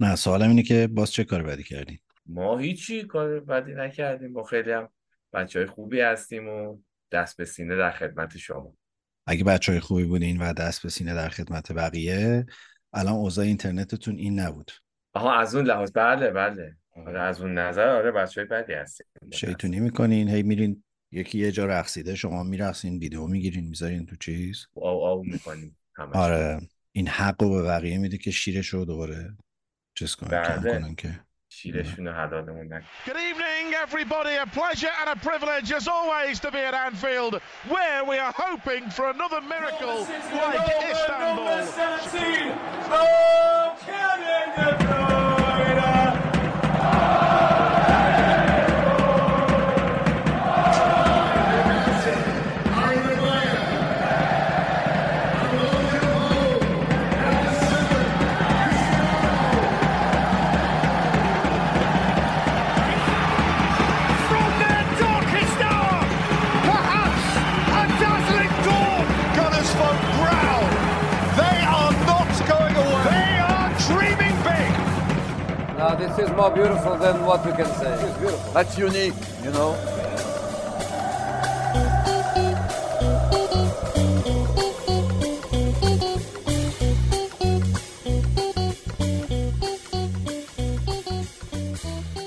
نه سوالم اینه که باز چه کار بدی کردین ما هیچی کار بدی نکردیم. با خیلی هم بچه های خوبی هستیم و دست به سینه در خدمت شما. اگه بچه های خوبی بودین و دست به سینه در خدمت بقیه الان اوضاع اینترنتتون این نبود. آها از اون لحاظ. بله بله. آره از اون نظر آره بچه های بدی هستیم. شیطونی می‌کنین هی میرین یکی یه جا رقصیده شما میرقصین ویدیو می‌گیرین می‌ذارین تو چیز. آو آو می‌کنیم آره این حق رو به بقیه میده که شیرش رو دوباره Just to keep going. Good evening, everybody. A pleasure and a privilege, as always, to be at Anfield, where we are hoping for another miracle like Istanbul. This is more beautiful than what you can say. It's beautiful. That's unique, you know.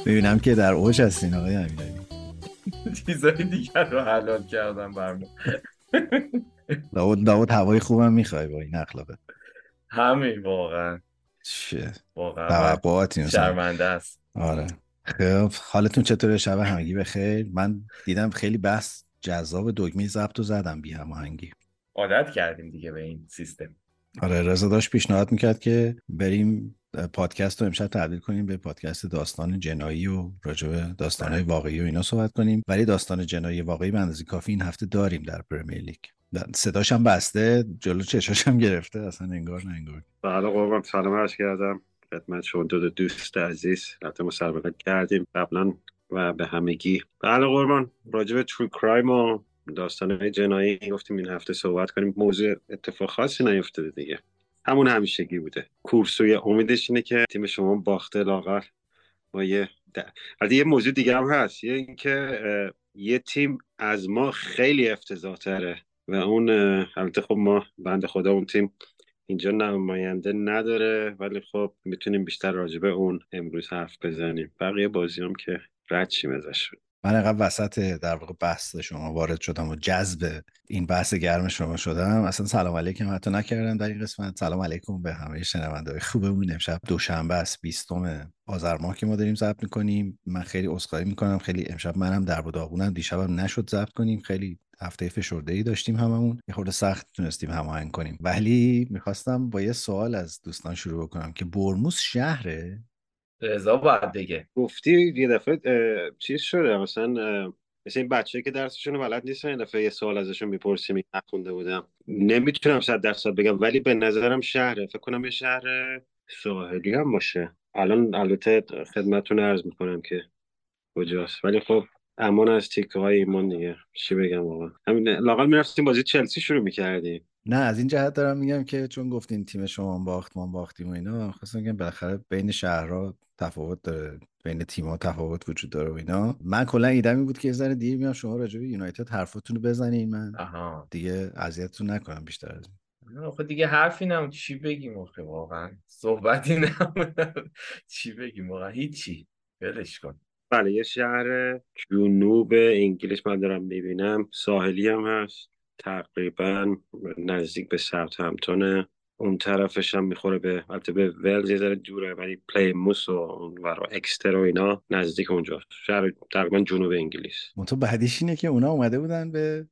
ببینم که در اوج هستین آقای امیرعلی چیزای دیگر رو حلال کردم برمون داود داود هوای خوبم می‌خوای با این اخلاقه همین واقعا واقعا. توقعاتی شرمنده است. آره. خب حالتون چطوره؟ شب همگی بخیر من دیدم خیلی بحث جذاب دگمه ضبط و زدم بی هماهنگی. عادت کردیم دیگه به این سیستم. آره رضا داشت پیشنهاد می‌کرد که بریم پادکست رو امشب تبدیل کنیم به پادکست داستان جنایی و راجع به داستانهای واقعی و اینا صحبت کنیم. ولی داستان جنایی واقعی به اندازه کافی این هفته داریم در پرمیر لیگ. صداش هم بسته جلو چشاش هم گرفته اصلا انگار نه انگار. بله قربان سلام عرض کردم. خدمت شما دو, دو دوست عزیز البته مسابقه کردیم قبلا و به همگی. بله قربان راجع به ترو کرایم و داستانهای جنایی گفتیم این هفته صحبت کنیم. موضوع اتفاق خاصی نیفتاده دیگه. همون همیشگی بوده. کورسوی امیدش اینه که تیم شما باخته لاغر. ما یه د- البته یه موضوع دیگه هم هست. یه اینکه یه تیم از ما خیلی افتضاح تره و اون البته خب ما بند خدا اون تیم اینجا نماینده نداره ولی خب می‌تونیم بیشتر راجع به اون امروز حرف بزنیم. بقیه بازی هم که رد شیم ازش. من اینقدر وسط در واقع بحث شما وارد شدم و جذب این بحث گرم شما شدم. اصلا سلام علیکم حتی نکردم در این قسمت. سلام علیکم به همه شنونده خوبمون. امشب دوشنبه است 20 آذر ماه که ما داریم ضبط می‌کنیم. من خیلی عذرخواهی می‌کنم. خیلی امشب منم در و داغونم دیشبم نشد ضبط کنیم. خیلی هفته فشرده ای داشتیم هممون. یه خورده سخت تونستیم هماهنگ کنیم. ولی می‌خواستم با یه سوال از دوستان شروع بکنم که برموس شهره؟ رضا باید بگه. گفتی یه دفعه چیز شده؟ مثلا مثل این بچه که درسشون بلد نیستن یه دفعه یه سوال ازشون می‌پرسیم این نخونده بودم. نمی‌تونم صد درصد بگم ولی به نظرم شهره. فکر کنم یه شهر ساحلی هم باشه. الان البته خدمتتون عرض می‌کنم که کجاست. ولی خب امان از تیکه های ایمان دیگه. چی بگم واقعا همین لاقل می‌رفتیم بازی چلسی شروع می‌کردیم. نه از این جهت دارم میگم که چون گفتین تیم شما باخت ما باختیم و اینا خواستم بگم بالاخره بین شهرها تفاوت داره بین تیم‌ها تفاوت وجود داره و اینا. من کلا ایدمی بود که یه ذره دیر میام شما راجع به یونایتد حرفاتون رو بزنین. من آها. دیگه اذیتتون نکنم بیشتر از این. آخه دیگه حرفی نمون چی بگیم آخه واقعا؟ صحبتی نمون چی بگیم واقعا؟ هیچی. ولش کن. بله یه شهر جنوب انگلیس من دارم می‌بینم. ساحلی هم هست. تقریبا نزدیک به ساوت همتونه اون طرفش هم می‌خوره به البته به ولز یه ذره دوره ولی پلیموس و اون ورا اکستر و اینا نزدیک اونجا. شهر تقریبا جنوب انگلیس. منتها بعدیش اینه که اونا اومده بودن به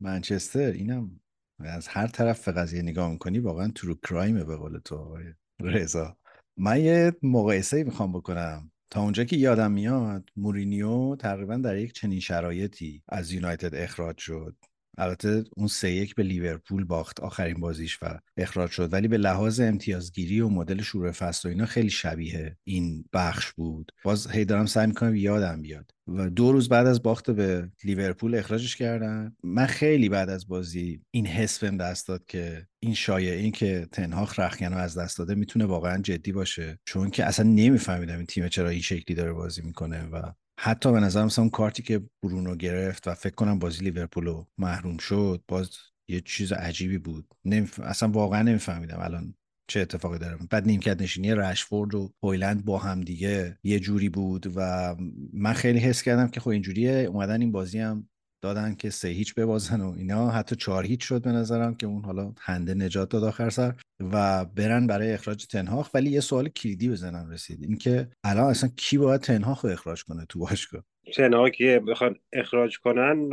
منچستر. اینم از هر طرف به قضیه نگاه می‌کنی واقعا ترو کرایمه به قول تو آقای رضا. من یه مقایسه می‌خوام بکنم. تا اونجا که یادم میاد مورینیو تقریبا در یک چنین شرایطی از یونایتد اخراج شد. البته اون سه یک به لیورپول باخت آخرین بازیش و اخراج شد. ولی به لحاظ امتیازگیری و مدل شروع فصل و اینا خیلی شبیه این بخش بود. باز هی دارم سعی می‌کنم یادم بیاد. و دو روز بعد از باخت به لیورپول اخراجش کردن. من خیلی بعد از بازی این حس بهم دست داد که این شایعه این که تنهاخ رخکن رو از دست داده می‌تونه واقعا جدی باشه. چون که اصلا نمیفهمیدم این تیم چرا این شکلی داره بازی می‌کنه و حتی به نظر مثلا کارتی که برونو گرفت و فکر کنم بازی لیورپول رو محروم شد باز یه چیز عجیبی بود. نمیف... اصلا واقعا نمیفهمیدم الان چه اتفاقی داره. بعد نیمکت نشینی رشفورد و هویلند با هم دیگه یه جوری بود و من خیلی حس کردم که خب اینجوریه اومدن این بازی هم دادن که سه هیچ ببازن و اینا. حتی چهار هیچ شد به نظرم که اون حالا هنده نجات داد آخر سر و برن برای اخراج تنهاخ ولی یه سوال کلیدی بزنم رسید. اینکه الان اصلا کی باید تنهاخ رو اخراج کنه تو باشگاه؟ تنها که بخواد اخراج کنن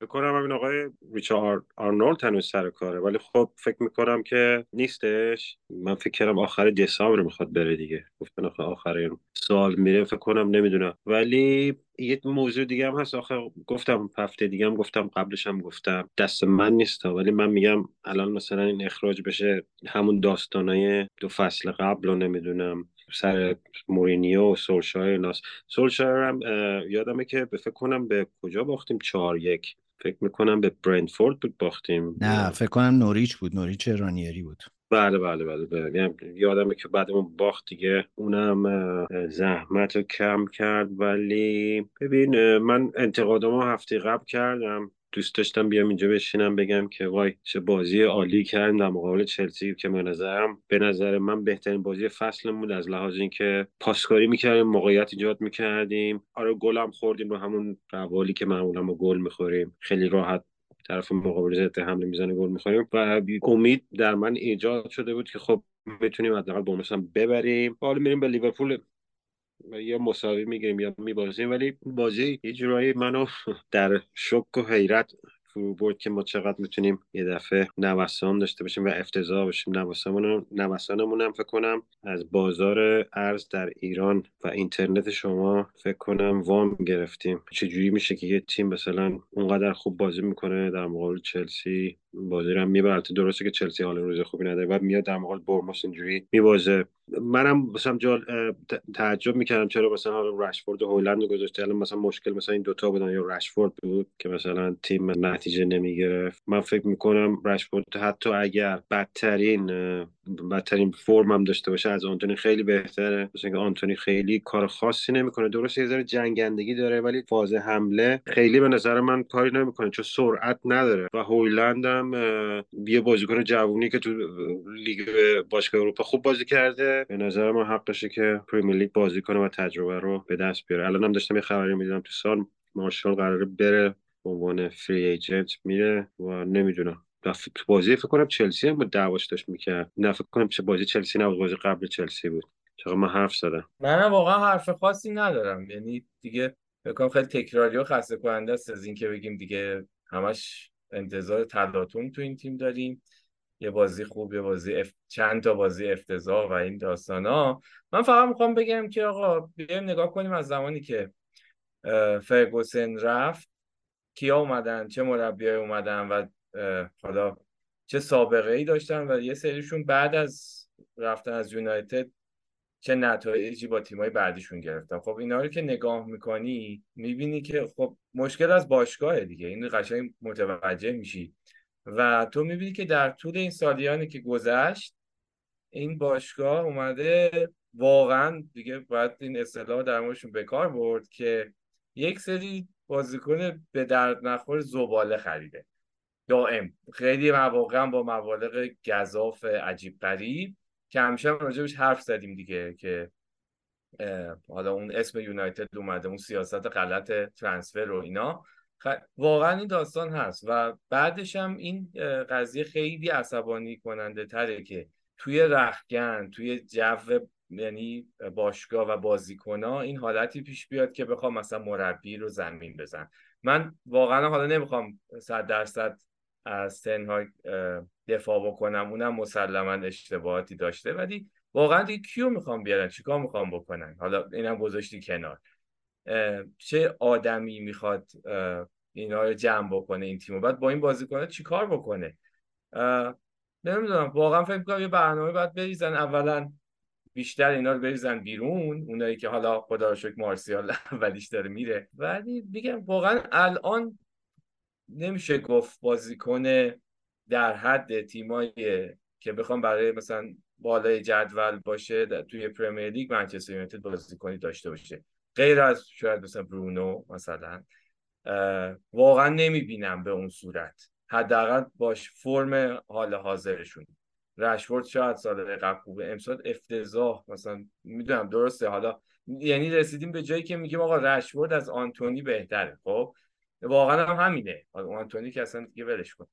بکنم همین آقای ریچارد آرنولد هنوز سر کاره ولی خب فکر می‌کنم که نیستش. من فکر کردم آخر دسامبر می‌خواد بره دیگه. گفتن آخر سال میره فکر کنم نمی‌دونم ولی یه موضوع دیگه هم هست. آخه گفتم هفته دیگه هم گفتم قبلش هم گفتم. دست من نیست ولی من میگم الان مثلا این اخراج بشه همون داستانای دو فصل قبل رو نمی‌دونم. سر مورینیو و سولشایر ناس سولشایر هم یادمه که فکر کنم به کجا باختیم؟ چهار یک. فکر می‌کنم به برندفورد بود باختیم. نه فکر کنم نوریچ بود. نوریچ رانیری بود. بله بله بله, بله. یعنی یادمه که بعد اون باخت دیگه. اونم زحمت رو کم کرد. ولی ببین من انتقادامو هفته قبل کردم. دوست داشتم بیام اینجا بشینم بگم که وای چه بازی عالی کردن در مقابل چلسی که به نظرم به نظر من بهترین بازی فصلمون بود از لحاظ اینکه پاسکاری می‌کردیم موقعیت ایجاد می‌کردیم. آره گلم خوردیم رو همون روالی که معمولا ما گل می‌خوریم. خیلی راحت طرف مقابل ضد حمله می‌زنه گل می‌خوریم و امید در من ایجاد شده بود که خب می‌تونیم حداقل بونس هم ببریم. حالا میریم به لیورپول یا مساوی می‌گیریم یا میبازیم ولی بازی یه جورایی منو در شک و حیرت فرو برد که ما چقدر می‌تونیم یه دفعه نوسان داشته باشیم و افتضاح باشیم. نوسانمون نوسانمون هم فکر کنم از بازار ارز در ایران و اینترنت شما فکر کنم وام گرفتیم. چجوری میشه که یه تیم مثلا اونقدر خوب بازی می‌کنه در مقابل چلسی؟ بازی رو می‌بره. درسته که چلسی حال روز خوبی نداره و میاد در مقابل برموس اینجوری میبازه. منم مثلا جال تعجب می‌کردم چرا مثلا حالا رشفورد و هولند رو گذاشته. الان مثلا مشکل مثلا این دوتا بودن یا رشفورد بود که مثلا تیم نتیجه نمی‌گرفت. من فکر می‌کنم رشفورد حتی اگر بدترین بدترین فرم هم داشته باشه از آنتونی خیلی بهتره. مثلا که آنتونی خیلی کار خاصی نمی‌کنه. درسته یه ذره جنگندگی داره ولی فاز حمله خیلی به نظر من کاری نمی‌کنه چون سرعت نداره. و هویلند هم یه بازیکن جوونی که تو لیگ باشگاه اروپا خوب بازی کرده. به نظر من حقشه که پریمیر لیگ بازی کنه و تجربه رو به دست بیاره. الان هم داشتم یه خبری می‌دیدم تو سال. مارشال قراره بره به عنوان فری ایجنت میره و نمی‌دونم. بازی فکر کنم چلسی هم دعواش داشت می‌کرد. نه فکر کنم چه بازی چلسی نبود بازی قبل چلسی بود. چقدر من حرف زدم. من واقعا حرف خاصی ندارم. یعنی دیگه فکر خیلی تکراری و خسته کننده است از اینکه بگیم دیگه همش انتظار تلاطم تو این تیم داریم. یه بازی خوب یه بازی اف... چند تا بازی افتضاح و این داستان ها من فقط می‌خوام بگم که آقا بیایم نگاه کنیم از زمانی که فرگوسن رفت. کیا اومدن؟ چه مربیای اومدن؟ و حالا چه سابقه ای داشتن؟ و یه سریشون بعد از رفتن از یونایتد چه نتایجی با تیمای بعدیشون گرفتن. خب اینا رو که نگاه می‌کنی می‌بینی که خب مشکل از باشگاه دیگه. این قشنگ متوجه میشی. و تو می‌بینی که در طول این سالیانی که گذشت این باشگاه اومده واقعا دیگه باید این اصطلاح در موردشون به کار برد که یک سری بازیکن به درد نخور زباله خریده. دائم. خیلی مواقع با مبالغ گذاف عجیب غریب. که همیشه هم راجبش حرف زدیم دیگه که حالا اون اسم یونایتد اومده اون سیاست غلط ترانسفر و اینا. واقعا این داستان هست و بعدش هم این قضیه خیلی عصبانی کننده تره که توی رخگن توی جو یعنی باشگاه و بازیکنها این حالتی پیش بیاد که بخوام مثلا مربی رو زمین بزن من واقعا حالا نمی‌خوام صد درصد از تنها دفاع بکنم اونم مسلما اشتباهاتی داشته. ولی واقعا دیگه کیو می‌خوام بیارن؟ چیکار می‌خوام بکنن؟ حالا اینم گذاشتی کنار. چه آدمی می‌خواد اینا رو جمع بکنه این تیمو؟ بعد با این بازیکن چیکار بکنه؟ نمی‌دونم. واقعا فکر می‌کنم یه برنامه باید بریزن. اولا بیشتر اینا رو بریزن بیرون. اونایی که حالا خدا رو شکر مارسیال اولیش داره میره. ولی میگم واقعا الان نمیشه گفت بازیکن در حد تیمایی که بخوام برای مثلا بالای جدول باشه توی پرمیر لیگ منچستر یونایتد بازیکنی داشته باشه. غیر از شاید مثلا برونو مثلا واقعا نمی‌بینم به اون صورت. حداقل باش فرم حال حاضرشون. رشورد شاید سال قبل خوبه. امسال افتضاح مثلا می‌دونم درسته. حالا یعنی رسیدیم به جایی که میگیم آقا رشورد از آنتونی بهتره. خب؟ واقعا هم همینه. آنتونی که اصلا دیگه ولش کن.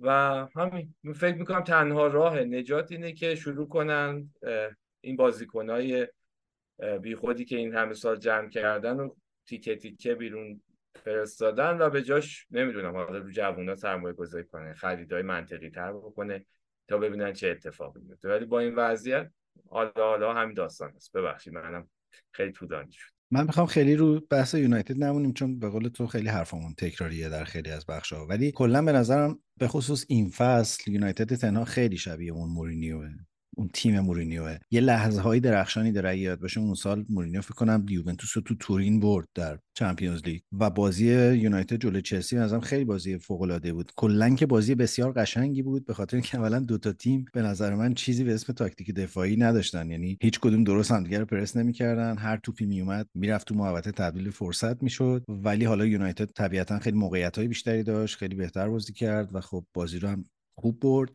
و همین فکر می‌کنم تنها راه نجات اینه که شروع کنن این بازیکنهای بی خودی که این همه سال جمع کردن و تیکه تیکه بیرون فرستادن و به جاش نمی‌دونم حالا رو جوونا سرمایه گذاری کنه خریدای منطقی تر بکنه تا ببینن چه اتفاقی میفته ولی با این وضعیت حالا حالا همین داستان است. ببخشید منم خیلی طولانی شد. من می‌خوام خیلی رو بحث یونایتد نمونیم چون به قول تو خیلی حرفمون تکراریه در خیلی از بخشا ولی کلا به نظرم به خصوص این فصل یونایتد تنها خیلی شبیه اون مورینیوه. اون تیم مورینیوه. یه لحظه هایی درخشانی داره یادت باشه. اون سال مورینیو فکر کنم یوونتوس رو تو تورین برد در Champions League و بازی یونایتد جلوی چلسی ازم خیلی بازی فوق العاده بود. کلا که بازی بسیار قشنگی بود. به خاطر اینکه اولا دو تا تیم به نظر من چیزی به اسم تاکتیک دفاعی نداشتن. یعنی هیچ کدوم درست همدیگه رو پرس نمی‌کردن. هر توپی میومد می‌رفت تو محوطه تبدیل فرصت می‌شد. ولی حالا یونایتد طبیعتا خیلی موقعیت های بیشتری داشت خیلی بهتر بازی کرد و خب بازی رو هم خوب برد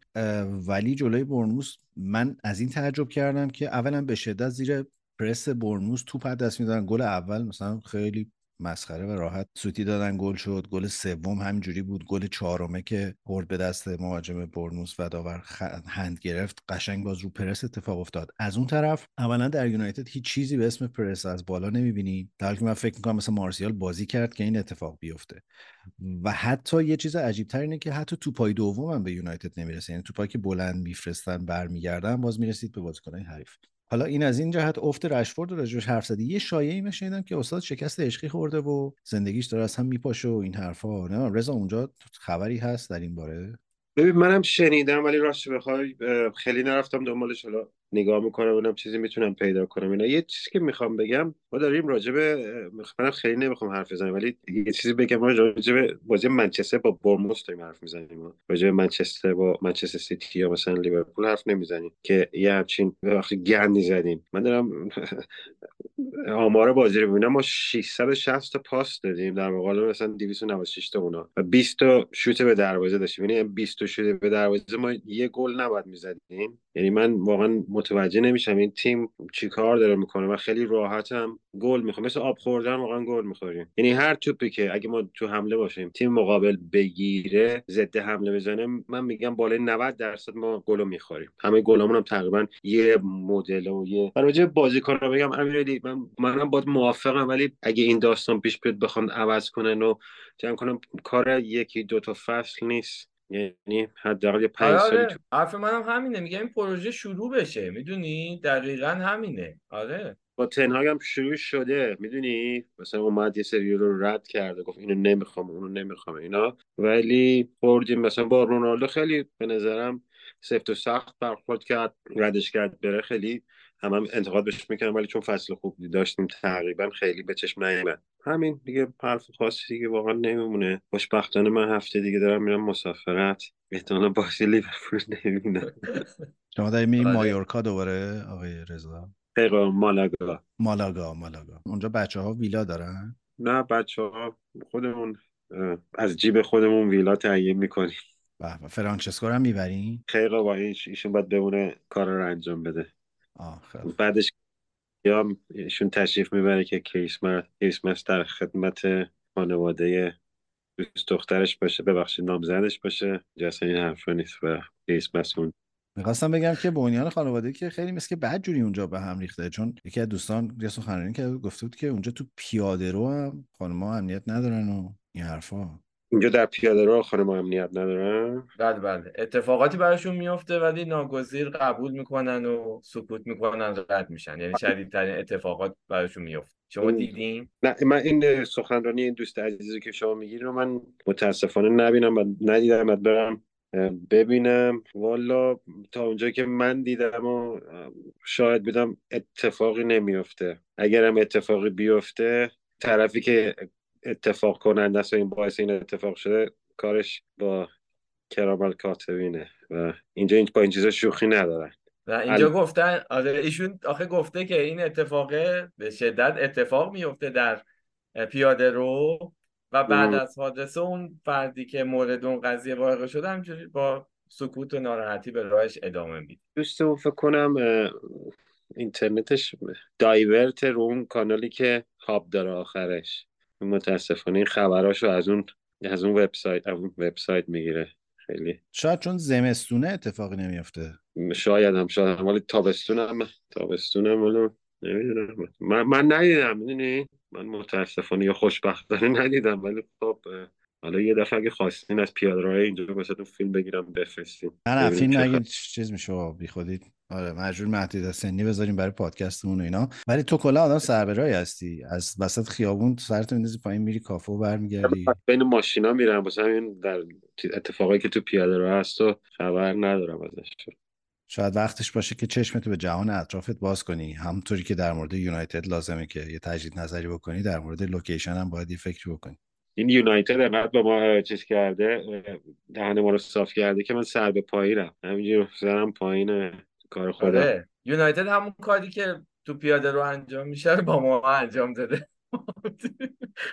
ولی جلوی برنموس من از این تعجب کردم که اولا به شدت زیر پرس برنموس توپ دست می‌دادن. گل اول مثلا خیلی مسخره و راحت. سوتی دادن گل شد. گل سوم همینجوری بود. گل چهارمه که برد به دست مهاجم برنوس و داور هند گرفت. قشنگ باز رو پرس اتفاق افتاد. از اون طرف اولا در یونایتد هیچ چیزی به اسم پرس از بالا نمی‌بینی. در که من فکر می‌کنم مثلا مارسیال بازی کرد که این اتفاق بیفته. و حتی یه چیز عجیب تر اینه که حتی توپای دوم هم به یونایتد نمی‌رسه. یعنی توپایی که بلند میفرستن برمیگردن باز می‌رسید به بازیکنان حریف. حالا این از این جهت افت رشفورد راجبش حرف زدی. یه شایعی من شنیدم که استاد شکست عشقی خورده و زندگیش داره از هم میپاشه و این حرفا. نه رضا اونجا خبری هست در این باره؟ ببین منم شنیدم ولی راست بخوای خیلی نرفتم دنبالش حالا نگاه می‌کنم ببینم چیزی می‌تونم پیدا کنم. اینا یه چیزی که می‌خوام بگم ما داریم راجع به منم خیلی نمی‌خوام حرف بزنم ولی یه چیزی بگم ما راجع به بازی منچستر با برموس داریم حرف می‌زنیم. راجع به منچستر با منچستر سیتی یا مثلا لیورپول حرف نمی‌زنیم که یه همچین وقتی گندی زدیم. من دارم آمار بازی رو ببینم ما 660 تا پاس دادیم. در مقابل مثلا 296 تا اونا. و 20 تا شوت به دروازه داشتیم. یعنی 20 تا شوت به دروازه ما یه گل نباید می‌زدیم. یعنی من واقعا متوجه نمیشم این تیم چی کار داره می‌کنه و خیلی راحتم گل می‌خوام مثل آب خوردن واقعا گل می‌خوریم. یعنی هر توپی که اگه ما تو حمله باشیم تیم مقابل بگیره ضد حمله بزنه من میگم بالای 90 درصد ما گلو می‌خوریم. همه گلامون هم تقریبا یه مدل و یه من راجع بازیکن رو بگم امیرعلی من منم باید موافقم ولی اگه این داستان پیش بیاد بخوام عوض کنن و جمع کنم کار یکی دو تا فصل نیست. یعنی حداقل پنج آره سالی آره. تو حرف منم همینه. میگم این پروژه شروع بشه. می‌دونی؟ دقیقا همینه. آره. با تنهاگ هم شروع شده. می‌دونی؟ مثلا اومد یه سری رو رد کرده گفت اینو نمی‌خوام اونو نمی‌خوام اینا. ولی خوردیم. مثلا با رونالدو خیلی به نظرم سفت و سخت برخورد کرد ردش کرد بره. خیلی هم, هم انتقاد بهش می‌کنم ولی چون فصل خوب داشتیم تقریبا خیلی به چشم نیومد. همین دیگه حرف خاصی دیگه واقعا نمیمونه. خوشبختانه من هفته دیگه دارم میرم مسافرت. احتمالا بازی لیورپول نمی‌بینم. شما میرین آره. مایورکا دوباره آقای رضا؟ پیقا مالاگا. مالاگا مالاگا. اونجا بچه ها ویلا دارن؟ نه بچه ها خودمون از جیب خودمون ویلا تعیین می‌کنیم. به به فرانچسکو رو هم می‌برین؟ خیلی با ایش ایشون باید بمونه کار رو انجام بده. آه خیلی بعدش یا ایشون تشریف می‌بره که کریسمس در خدمت خانواده دوست دخترش باشه ببخشید نامزدش باشه جاسم این حرفا نیست و کریسمس اون. می‌خواستم بگم که بنیان خانواده که خیلی مثل که بد جوری اونجا به هم ریخته. چون یکی از دوستان یه سخنرانی که گفته بود که اونجا تو پیاده رو هم خانم‌ها امنیت ندارن و این حرفا. اینجا در پیاده رو خانم امنیت ندارن؟ بله بله. اتفاقاتی براشون میفته ولی ناگزیر قبول می‌کنن و سکوت می‌کنن رد میشن. یعنی شدیدترین اتفاقات براشون میفته شما دیدین؟ نه من این سخنرانی این دوست عزیزی که شما میگید رو من متاسفانه نبینم و ندیدم. و برم ببینم. والا تا اونجا که من دیدم و شاید بدم اتفاقی نمیفته اگرم اتفاقی بیفته طرفی که اتفاق کننده است و این باعث این اتفاق شده کارش با کرامل کاتبینه و اینجا این با این چیزا شوخی ندارن. و اینجا ال- گفتن آره ایشون آخه گفته که این اتفاقه به شدت اتفاق میفته در پیاده رو و بعد ام. از حادثه اون فردی که مورد اون قضیه واقع شده همجوری با سکوت و ناراحتی به راهش ادامه میده. دوستمون فکر کنم اینترنتش دایورت رو اون کانالی که هاب داره آخرش. متاسفانه این خبراشو از اون از اون وبسایت از اون وبسایت می‌گیره. خیلی. شاید چون زمستونه اتفاقی نمیفته شاید هم شاید هم. ولی تابستونم تابستونم ولی نمی‌دونم. من من ندیدم می‌دونی؟ من متاسفانه یا خوشبختانه ندیدم ولی خب حالا یه دفعه اگه خواستین از پیاده‌روی اینجا واسهتون فیلم بگیرم بفرستین. نه نه فیلم نگید چیز میشه بی خودی. آره مجبور محدود سنی بذاریم برای پادکستمون و اینا. ولی تو کلا آدم سربرایی هستی. از وسط خیابون سرتو میندازی پایین میری کافه و برمیگردی بین ماشینا میرم واسه همین در اتفاقایی که تو پیاده رو هست و خبر ندارم ازش. شاید وقتش باشه که چشمتو به جهان اطرافت باز کنی. همونطوری که در مورد یونایتد لازمه که یه تجدید نظری بکنی در مورد لوکیشن هم باید یه فکری بکنی. این یونایتد انقدر به ما چیز کرده دهن ما رو صاف کرده که من سر به پایینم همینجور سرم پایین کار خودم. آره. یونایتد همون کاری که تو پیاده رو انجام میشه با ما انجام داده.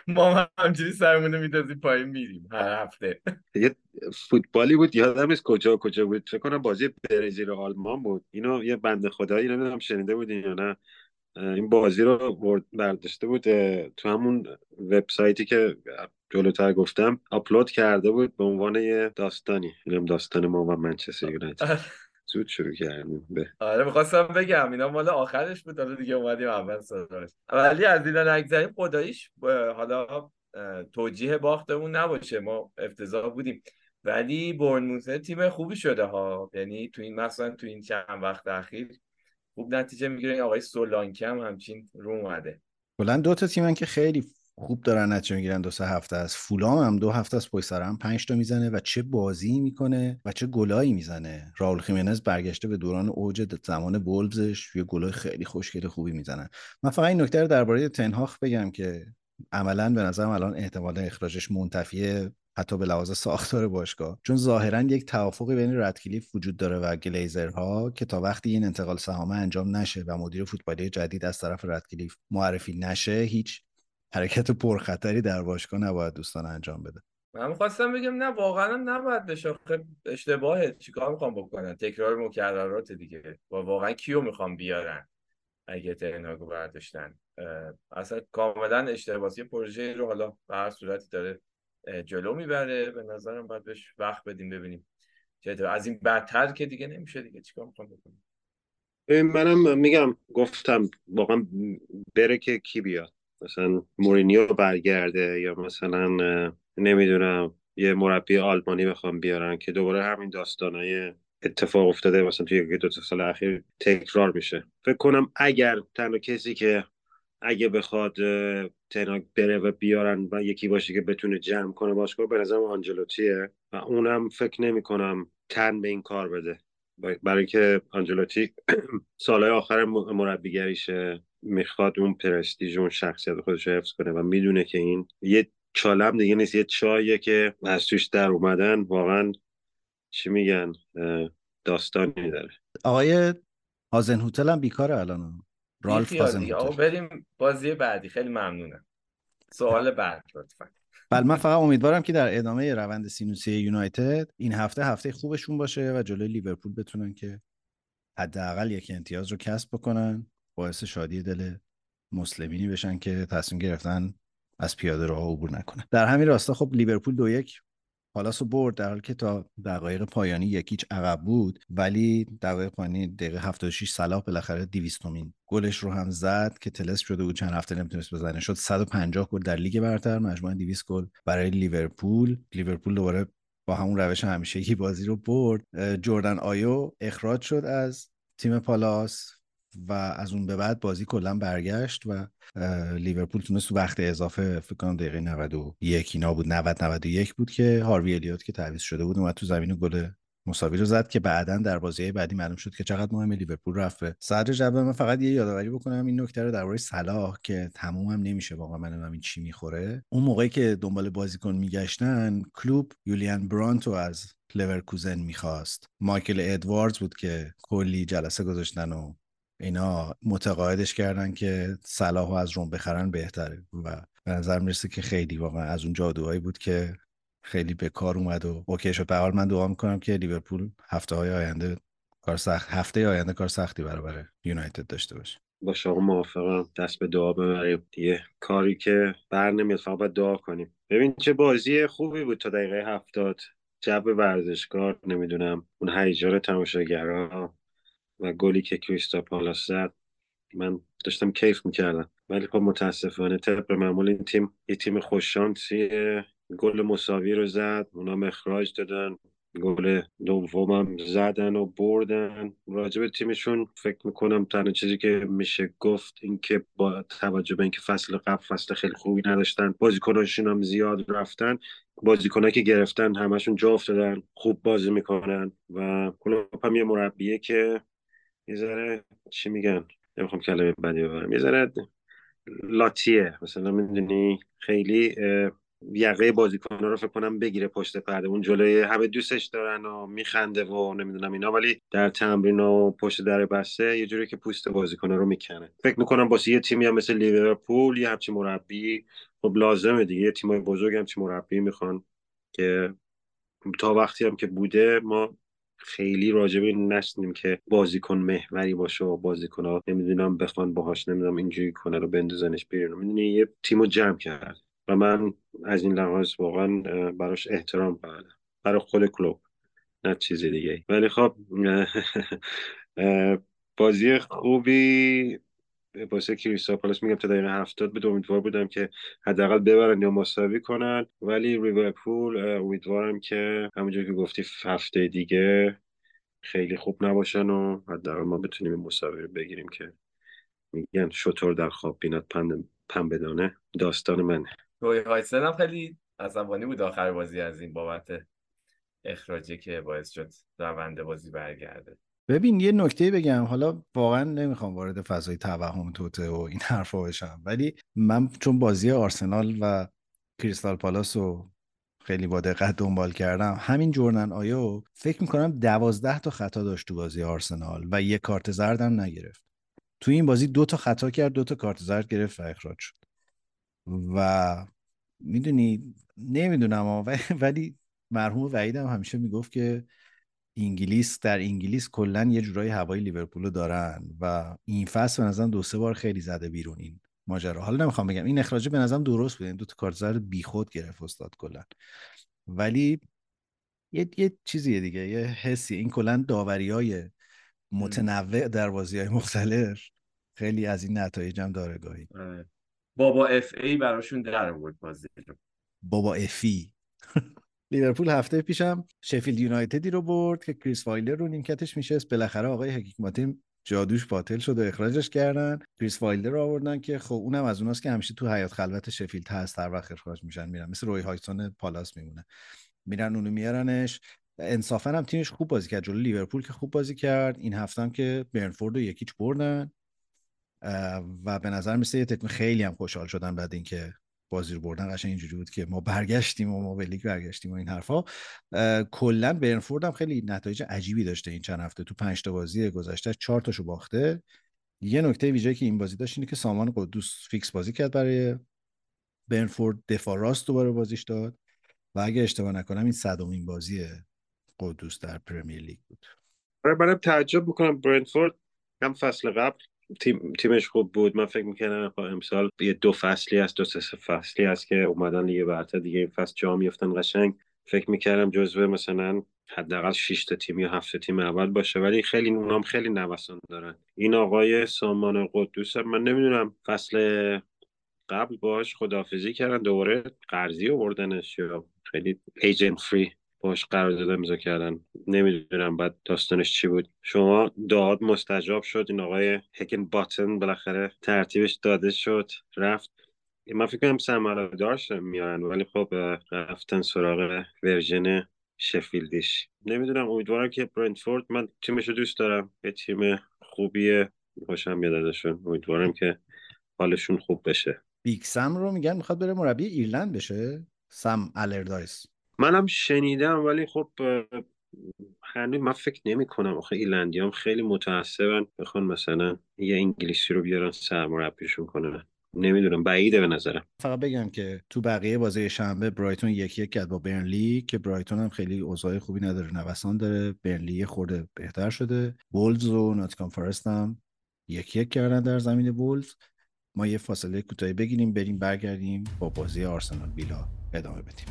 ما هم همجوری سرمون رو میدازی پایین میریم هر هفته. یه فوتبالی بود یادم نیست کجا کجا بود. فکر کنم بازی برزیل و آلمان بود. اینو یه بنده خدایی نمی‌دونم شنیده بودین یا نه. این بازی رو برد- برداشته بود تو همون وبسایتی که جلوتر گفتم آپلود کرده بود به عنوان یه داستانی. اینم داستان ما و منچستر یونایتد. زود شروع کردیم. به. آره می‌خواستم بگم اینا مال آخرش بود. حالا دیگه اومدیم اول سراغش. ولی از اینا نگذریم خداییش حالا توجیه باختمون نباشه. ما افتضاح بودیم. ولی برنموث تیم خوبی شده ها. یعنی تو این مثلا تو این چند وقت اخیر خوب نتیجه می‌گیره. آقای سولانکه هم همچین رو اومده. کلا دو تا تیمن که خیلی خوب دارن نتیجه می‌گیرن دو سه هفته است. فولام هم دو هفته از پشت هم 5 تا می‌زنه و چه بازی می‌کنه و چه گلایی می‌زنه. راول خیمنز برگشته به دوران اوج زمان بولزش یه گلای خیلی خوشگل خوبی می‌زنن. من فقط این نکته رو درباره تنهاخ بگم که عملا به نظرم الان احتمال اخراجش منتفیه حتی به لحاظ ساختار باشگاه. چون ظاهرا یک توافقی بین ردکلیف وجود داره و گلیزرها که تا وقتی این انتقال سهام انجام نشه و مدیر فوتبالی جدید از طرف ردکلیف معرفی نشه هیچ حرکت پرخطری در باشگاه نباید دوستان انجام بده. من می‌خواستم بگم نه واقعا نباید بشه. اشتباهه. چیکار می‌خوام بکنن تکرار مکررات دیگه. و واقعا کیو می‌خوام بیارن اگه ترناگو برداشتن؟ اصلا کاملا اشتباهی پروژه رو حالا به هر صورتی داره جلو می‌بره. به نظرم باید بهش وقت بدیم ببینیم از این بدتر که دیگه نمیشه دیگه. چیکار می‌خوام بکنم؟ منم میگم گفتم واقعا بره که کی بیاد؟ مثلا مورینیو برگرده یا مثلا نمی‌دونم یه مربی آلمانی بخوام بیارن که دوباره همین داستانای اتفاق افتاده مثلا توی یکی دو سال اخیر تکرار میشه. فکر کنم اگر تنها کسی که اگه بخواد تنها بره و بیارن و یکی باشه که بتونه جمع کنه باشگاه به نظرم آنجلوتیه و اونم فکر نمی کنم تن به این کار بده. برای که آنجلوتی سالهای آخر مربیگریشه. می‌خواد اون پرستیژ اون شخصیت خودش رو حفظ کنه و می‌دونه که این یه چالم دیگه نیست یه چاییه که از توش در اومدن واقعا چی میگن داستانی داره. آقای هازنهوتل هم بیکاره الان. رالف هازنهوتل. بریم بازی بعدی. خیلی ممنونم. سوال بعد لطفا. بله من فقط امیدوارم که در ادامه روند سینوسی یونایتد این هفته هفته خوبشون باشه و جلوی لیورپول بتونن که حداقل یک امتیاز رو کسب بکنن. باعث شادی دل مسلمینی بشن که تصمیم گرفتن از پیاده راه عبور نکنن. در همین راستا خب لیورپول دو یک پالاس برد در حالی که تا دقایق پایانی یکیچ عقب بود ولی دقایق پایانی دقیقه 76 صلاح بالاخره 200 گلش رو هم زد که تلس شده بود چند هفته نمی‌تونست بزنه. شد 150 گل در لیگ برتر مجموعا 200 گل برای لیورپول. لیورپول دوباره با همون روش همیشگی بازی رو برد. جردن آیو اخراج شد از تیم پالاس. و از اون به بعد بازی کلا برگشت و لیورپول تونست تو وقت اضافه فکر کنم دقیقه 91 اینا بود 90 91 بود که هاروی الیوت که تعویض شده بود اومد تو زمین گل مساوی رو زد که بعدا در بازی بعدی معلوم شد که چقدر مهم لیورپول رفت صدر جدول. من فقط یه یادآوری بکنم این نکته رو درباره صلاح که تموم هم نمیشه واقعا من این چی می‌خوره. اون موقعی که دنبال بازیکن میگشتن کلوب یولیان برانتو از لورکوزن می‌خواست. مایکل ادواردز بود که کلی جلسه گذاشتن و اینا متقاعدش کردن که صلاح از روم بخرن بهتره و به نظر می‌رسه که خیلی واقعا از اون جادوهایی بود که خیلی به کار اومد و OK شد. به من دعا می‌کنم که لیورپول هفته های آینده کار سخت هفته آینده کار سختی برابر یونایتد داشته باشه. با شما موافقم. دست به دعا ببریم. دیگه کاری که بر نمیاد فقط باید دعا کنیم. ببین چه بازی خوبی بود تا دقیقه هفتاد. جب ورزشکار نمی‌دونم اون هیجان تماشاگرها و گلی که کریستا پالاس زد من داشتم کیف می‌کردم. ولی خب متاسفانه طبق معمول این تیم یه تیم خوششانسیه گل مساوی رو زد. اونا مخراج دادن گل دومم زدن و بردن. راجب تیمشون فکر می‌کنم تنها چیزی که میشه گفت اینکه با توجه به اینکه فصل قبل فصل خیلی خوبی نداشتن بازیکناشون هم زیاد رفتن. بازیکنایی که گرفتن همشون جا افتادن خوب بازی می‌کنن و کلوب هم یه مربیه که یه چی میگن؟ نمی‌خوام کلمه بدی ببرم. یه ذره لاتیه. مثلا می‌دونی خیلی یقه بازیکن رو فکر کنم بگیره پشت پرده. اون جلوی همه دوستش دارن و میخنده و نمی‌دونم اینا. ولی در تمرین و پشت در بسته یه جوری که پوست بازیکن رو می‌کنه. فکر می‌کنم واسه یه تیمی هم مثل لیورپول یه همچین مربی. خب لازمه دیگه. یه تیمای بزرگ همچین مربی می‌خوان که تا وقتی هم که بوده ما خیلی راجبه نشنیم که بازیکن محوری باشه و بازیکن ها نمی‌دونم بخوان باهاش نمی‌دونم اینجوری کنه رو بندازنش بیرون. می‌دونی یه تیمو جمع کرد و من از این لحاظ واقعا براش احترام قائلم برای خود کلوب نه چیزی دیگه ولی خب بازی خوبی واسه کریستا پالاس میگم تا دقیقه هفتاد به امیدوار بودم که حداقل ببرن یا مساوی کنن. ولی لیورپول امیدوارم که همونجور که گفتی هفته دیگه خیلی خوب نباشن و حداقل ما بتونیم مساوی رو بگیریم که میگن شطور در خواب بینات پن بدانه داستان منه روی هایسن هم خیلی عصبانی بود آخر بازی از این بابت اخراجی که باعث شد روند بازی برگرده. ببین یه نکته بگم. حالا واقعا نمی‌خوام وارد فضای توهم توته و این حرفا بشم. ولی من چون بازی آرسنال و کریستال پالاس رو خیلی با دقت دنبال کردم همین جورنن آیو فکر می‌کنم دوازده تا خطا داشت تو بازی آرسنال و یه کارت زردم نگرفت. تو این بازی دو تا خطا کرد دو تا کارت زرد گرفت و اخراج شد. و می‌دونی نمی‌دونم ولی مرحوم وحیدم همیشه می‌گفت که انگلیس در انگلیس کلا یه جورایی هوای لیورپول رو دارن و این فصل به نظرم دو سه بار خیلی زده بیرون این ماجرا. حالا نمی‌خوام بگم این اخراج به نظرم درست بود دو تا کارت زرد بیخود گرفت استاد کلا ولی یه, یه چیزیه دیگه یه حسی. این کلا داوری های متنوع در بازی های مختلف خیلی از این نتایج هم داره گاهی. آره. بابا اف ای براشون در آورد بازی بابا افی لیورپول هفته پیشم شفیلد یونایتدی رو برد که کریس وایلدر رو نیمکتش میشست. بالاخره آقای هکینگباتم جادوش باطل شد و اخراجش کردن. کریس وایلدر رو آوردن که خب اونم از اوناست که همیشه تو حیاط خلوت شفیلد هست. هر وقت اخراج میشن میرن. مثل روی هاجسون پالاس میمونه. میرن اونو میارنش. انصافا هم تیمش خوب بازی کرد. جلو لیورپول که خوب بازی کرد. این هفته هم که برنتفورد رو یک هیچ بردن. و به نظر میرسه یه خیلی هم خوشحال شدن بعد اینکه بازی رو بردن قشنگ اینجوری بود که ما برگشتیم و ما به لیگ برگشتیم و این حرفا. کلا برنتفورد هم خیلی نتایج عجیبی داشته این چند هفته. تو پنج تا بازی گذشته چهار تاشو باخته. یه نکته ویژه‌ای که این بازی داشت اینه که سامان قدوس فیکس بازی کرد برای برنتفورد. دفاع راست دوباره بازیش داد. و اگه اشتباه نکنم این صدومین بازی قدوس در پرمیر لیگ بود. برای تعجب می‌کنم برنفورد هم فصل قبل تیم، تیمش خوب بود. من فکر می‌کنم امسال یه دو فصلی است دو سه فصلی است که اومدن لیگ برتر دیگه این فصل جا میفتن قشنگ. فکر می‌کردم جزوه مثلا حداقل 6 تا تیم یا 7 تیم اول باشه ولی خیلی اونام خیلی نوسان دارن. این آقای سامان قدوس من نمی‌دونم فصل قبل باش خدافزی کردن دوباره قرضی آوردنش یا خیلی ایجنت فری باش قرارداد امضا کردن. نمی‌دونم بعد داستانش چی بود. شما دعات مستجاب شد. این آقای هکینگباتم بالاخره ترتیبش داده شد. رفت. من فکر کنم سم الردایس میارن. ولی خب رفتن سراغ version شفیلدیش. نمی‌دونم. امیدوارم که برنتفورد. من تیمشو دوست دارم. یه تیم خوبیه خوشم میاد ازشون. امیدوارم که حالشون خوب بشه. بیگ سم رو میگن. می‌خواد بره مربی ایرلند بشه. سم الردایس. منم شنیدم ولی خب هنوز من فکر نمی کنم آخه ایلندی هم خیلی متعصبن. بخوان مثلا یه انگلیسی رو بیارن سرمربیشون کنن نمی‌دونم بعیده به نظرم. فقط بگم که تو بقیه بازی شنبه برایتون یکی یک کرد با برنلی که برایتون هم خیلی اوضاع خوبی نداره نوسان داره. برنلی خورده بهتر شده. وولز و ناتکام فارست هم یکی یک کردن در زمین وولز. ما یه فاصله کوتاهی بگیریم بریم برگردیم با بازی آرسنال بیلا ادامه بدیم.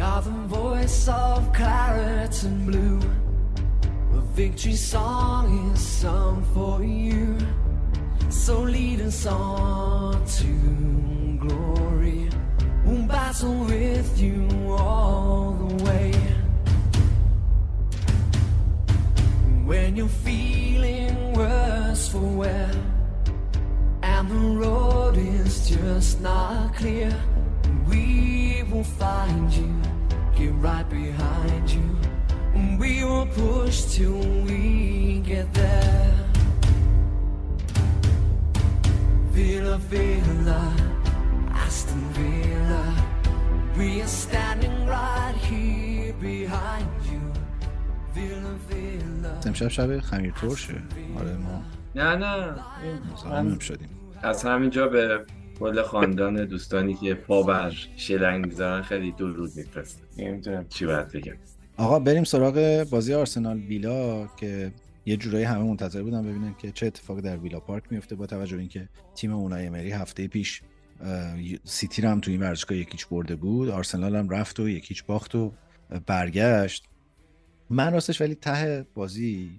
Are the voice of claret and blue. A victory song is sung for you. So lead us on to glory. We'll battle with you all the way. When you're feeling worse for wear, and the road is just not clear, we will find you, get right behind you. We will push till we get there. Villa, Villa, Aston Villa, we are standing right here behind you. Villa, Villa. امشب شب خمیر ترشه آره ما نه نه من شدیم از همینجا به کل خاندان دوستانی که پا بر شلنگ می‌ذارن خیلی درود میفرستم نمی‌دونم. چی باید بگم؟ آقا بریم سراغ بازی آرسنال ویلا که یه جورایی همه منتظر بودن ببینن که چه اتفاقی در ویلا پارک میفته با توجه به اینکه تیم اونای امری هفته پیش سیتی رو هم تو این ورزشگاه یکیچ برده بود آرسنال هم رفت و یکیچ باخت و برگشت. من راستش ولی ته بازی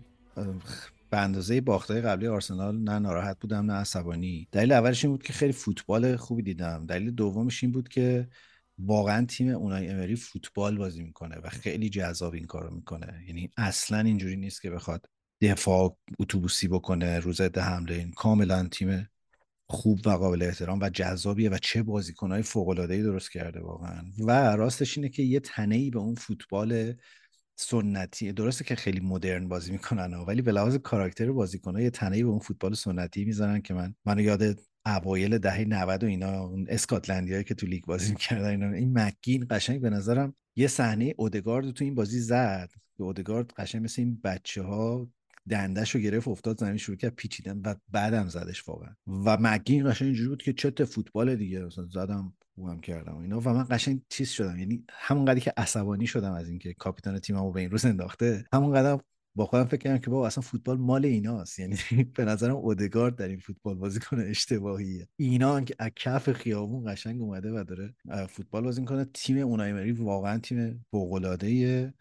به اندازه باختهای قبلی آرسنال نه ناراحت بودم نه عصبانی. دلیل اولش این بود که خیلی فوتبال خوبی دیدم. دلیل دومش این بود که واقعا تیم اونای امری فوتبال بازی می‌کنه و خیلی جذاب این کارو می‌کنه. یعنی اصلا اینجوری نیست که بخواد دفاع اتوبوسی بکنه روز حمله این. کاملا تیم خوب و قابل احترام و جذابیه و چه بازیکنهای فوق العاده درست کرده واقعا. و راستش اینه که یه تنه به اون فوتبال سنتی. درسته که خیلی مدرن بازی می‌کنن ولی به لحاظ کاراکتر بازیکن‌ها یه تنهی به اون فوتبال سنتی می‌زنن که من منو یاد اوایل دهه 90 و اینا اون اسکاتلندیایی که تو لیگ بازی می‌کردن اینا. این مکین قشنگ به نظرم یه صحنه اودگارد تو این بازی زد. که اودگارد قشنگ مثل این بچه ها دندش رو گرفت افتاد زمین شروع کرد پیچیدن و بعدم زدش واقعا. و مگین قشنگ اینجوری بود که چت فوتبال دیگه مثلا زدم هم کردم و و من قشنگ چیز شدم. یعنی همون قدری که عصبانی شدم از اینکه کاپیتان تیممو به این روز انداخته همون قدر با خودم فکر کردم که بابا اصلا فوتبال مال ایناست. یعنی به نظرم اودگارد در این فوتبال بازی کنه اشتباهیه. اینا که از کف خیابون قشنگ اومده و داره فوتبال بازی کنه تیم اونای مری واقعا تیم فوق العاده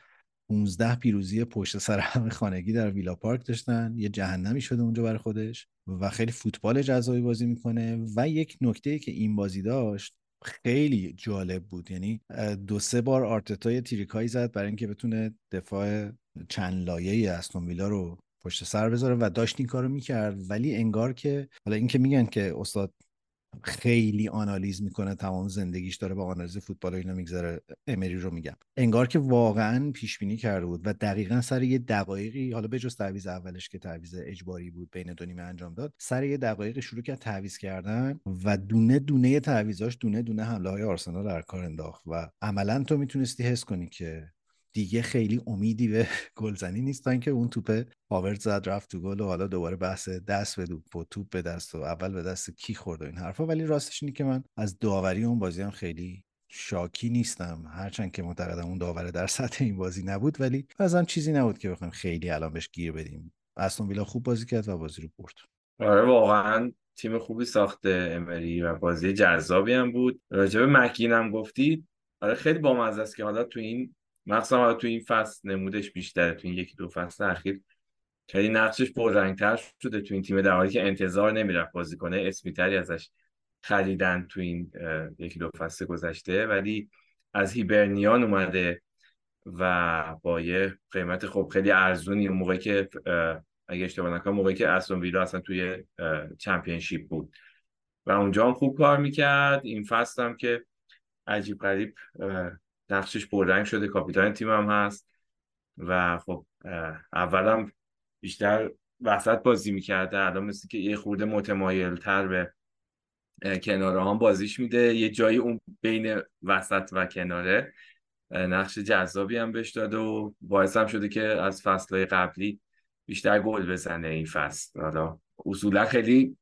15 پیروزی پشت سر هم خانگی در ویلا پارک داشتن. یه جهنمی شده اونجا برای خودش و خیلی فوتبال جذابی بازی می‌کنه و یک نکته که این بازی داشت خیلی جالب بود. یعنی دو سه بار آرتتا تریکایی زد برای اینکه بتونه دفاع چند لایه استون ویلا رو پشت سر بذاره و داشت این کارو می‌کرد. ولی انگار که حالا اینکه میگن که استاد خیلی آنالیز می‌کنه تمام زندگیش داره با آنالیز فوتبال اینا میگذره. امری رو میگم. انگار که واقعا پیش بینی کرده بود و دقیقا سر یه دقایقی حالا به جز تعویض اولش که تعویض اجباری بود بین دو نیمه انجام داد سر یه دقایقی شروع کرد تعویض کردن و دونه دونه تعویضاش دونه دونه حمله های آرسنال در کار انداخت و عملا تو می‌تونستی حس کنی که دیگه خیلی امیدی به گلزنی نیست اینکه اون توپ پاورد زد رفت تو گل و حالا دوباره بحث دست به و توپ به دست و اول به دست کی خورد و این حرفا. ولی راستش اینه که من از داوری اون بازی هم خیلی شاکی نیستم. هرچند که معتقدم اون داوره در سطح این بازی نبود ولی ازم چیزی نبود که بخوایم خیلی الان بهش گیر بدیم. استون ویلا خوب بازی کرد و بازی رو برد. آره واقعا تیم خوبی ساخته امری و بازی جذابی هم بود. راجب مکین هم گفتید آره خیلی بامزه است که حالا تو این مخصوصا تو این فصل نمودش بیشتره تو این یکی دو فصل اخیر. خیلی نقشش پررنگتر شده تو این تیم در حالی که انتظار نمی‌رفت بازی کنه اسمیتری ازش خریدن تو این یکی دو فصل گذشته. ولی از هیبرنیان اومده و با یه قیمت خب خیلی ارزونی اون موقعی که اگه اشتباه نکنم موقعی که استون ویلا اصلا توی چمپیونشیپ بود. و اونجا هم خوب کار می‌کرد. این فصل هم که عجیب غریب نقشش پررنگ شده کاپیتان هم هست و خب اولم بیشتر وسط بازی می‌کرده الان مثل که یه خورده متمایل تر به کناره هم بازیش میده. یه جایی اون بین وسط و کناره نقش جذابی هم بهش داده و باعث هم شده که از فصلهای قبلی بیشتر گل بزنه این فصل. حالا اصولا خیلی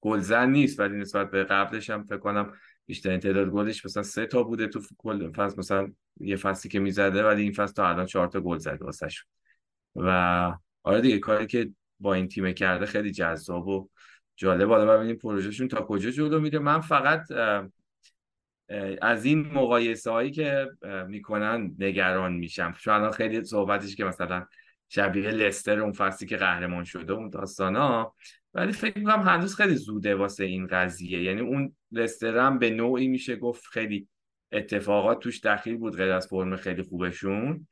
گلزن نیست ولی نسبت به قبلش هم فکر کنم بیشتر تعداد گلش مثلا سه تا بوده تو کل فصل مثلا یه فصلی که می‌زده ولی این فصل تا الان چهار تا گل زده واسه و آره دیگه کاری که با این تیم کرده خیلی جذاب و جالب. حالا ببینیم پروژهشون تا کجا جلو میره. من فقط از این مقایسه هایی که می‌کنن نگران میشم. چون الان خیلی صحبتش که مثلا شبیه لستر اون فصلی که قهرمان شده اون داستان ها ولی فکر می‌کنم هنوز خیلی زوده واسه این قضیه. یعنی اون لستر هم به نوعی میشه گفت خیلی اتفاقات توش دخیل بود غیر از فرم خیلی خوبشون.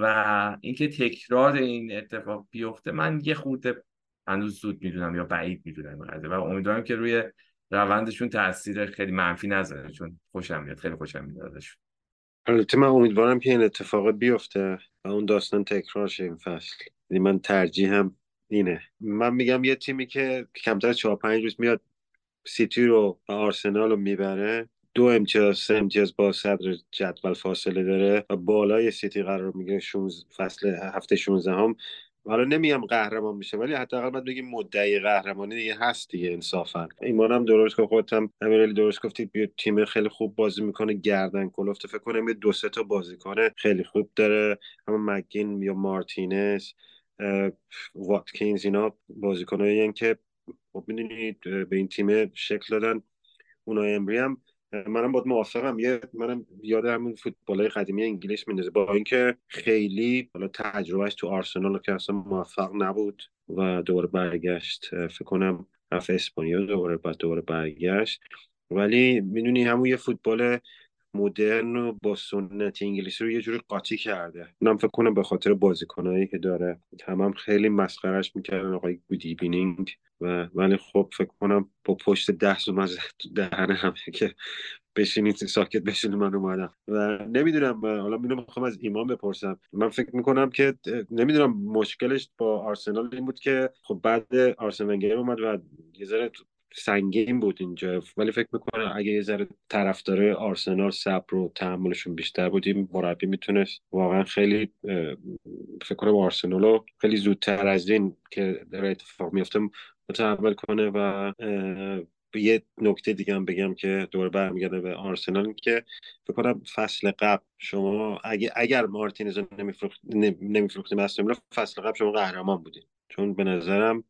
و اینکه تکرار این اتفاق بیفته من یه خورده هنوز زود می‌دونم یا بعید می‌دونم و امیدوارم که روی روندشون تاثیر خیلی منفی نذاره چون خوشم میاد خیلی خوشم میاد ازشون. البته من امیدوارم که این اتفاق بیفته و اون داستان تکرار شه این فصل. یعنی من ترجیحم اینه. من میگم یه تیمی که کمتر چهار پنج روز میاد سیتی رو و آرسنال رو می‌بره دو امتیاز سه امتیاز با صدر جدول فاصله داره و بالای سیتی قرار می‌گیره فصل هفته 16 هم حالا نمیگم قهرمان میشه ولی حداقل باید بگیم مدعی قهرمانی دیگه هست دیگه انصافا. ایمانم درست که خودت هم امیرعلی درست گفتی بیا تیم خیلی خوب بازی می‌کنه گردن کلفت فکر کنم یه دو سه تا کنه خیلی خوب داره هم مگین یا مارتینز واتکینز اینا بازیکنایی که خب می‌دونید به این تیم شکل دادن. اونا امری هم منم باید موافقم. یه منم یاد همین فوتبال قدیمی انگلیس میندازه. با اینکه خیلی حالا تجربهش تو آرسنال که اصلا موفق نبود و دوباره برگشت فکر کنم رفت اسپانیا دوباره بعد دوباره برگشت. ولی می‌دونی همون یه فوتبال مدرن و با سنت انگلیسی رو یه جوری قاطی کرده. من فکر کنم به خاطر بازیکنایی که داره. تمام خیلی مسخرش می‌کردن آقای گودی بینینگ. و ولی خب فکر کنم با پشت ده اومد تو دهنه همه که بشینید ساکت بشینید من اومدم. و نمی‌دونم حالا می‌دونم می‌خوام از ایمان بپرسم. من فکر می‌کنم که نمی‌دونم مشکلش با آرسنال این بود که خب بعد آرسن ونگر اومد و یه ذره سنگین بود اینجا. ولی فکر می‌کنم اگه یه ذره طرفدار آرسنال صبر و تحملشون بیشتر بود این مربی می‌تونست واقعا خیلی فکر کنم آرسنال خیلی زودتر از این که داره اتفاق میفته متحول کنه و یه نکته دیگه هم بگم که دوباره برمیگرده به آرسنال که فکر کنم فصل قبل شما اگه اگر مارتینز رو نمیفروختیم فصل قبل شما قهرمان بودین. چون به نظرم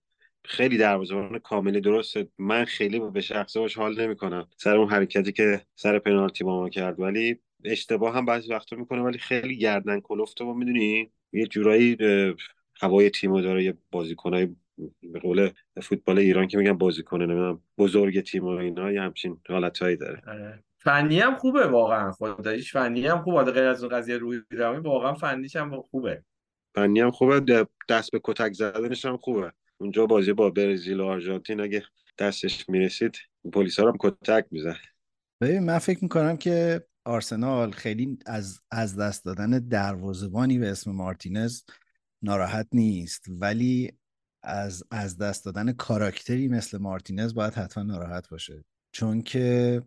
خیلی دروازه‌بان کاملی درسته. من خیلی به شخصه باش حال نمی‌کنم. سر اون حرکتی که سر پنالتی با ما کرد. ولی اشتباه هم بعضی وقتا می‌کنه ولی خیلی گردن کلفته و می‌دونی؟ یه جورایی هوای تیمو داره یه بازیکنای به قول فوتبال ایران که میگن بازیکن نمی‌دونم بزرگ تیم و اینا یه همچین حالتهایی داره. آره. فنی هم خوبه واقعا. خداییش فنی هم خوبه غیر از اون قضیه روی روی واقعا فنیش هم خوبه. فنی هم خوبه دست به کتک زدنش هم خوبه. اونجا بازی با برزیل و آرژانتین اگه دستش می‌رسید پلیس هم کتک میزن. ببین من فکر می‌کنم که آرسنال خیلی از از دست دادن دروازبانی به اسم مارتینز ناراحت نیست. ولی از از دست دادن کاراکتری مثل مارتینز باید حتما ناراحت باشه. چون که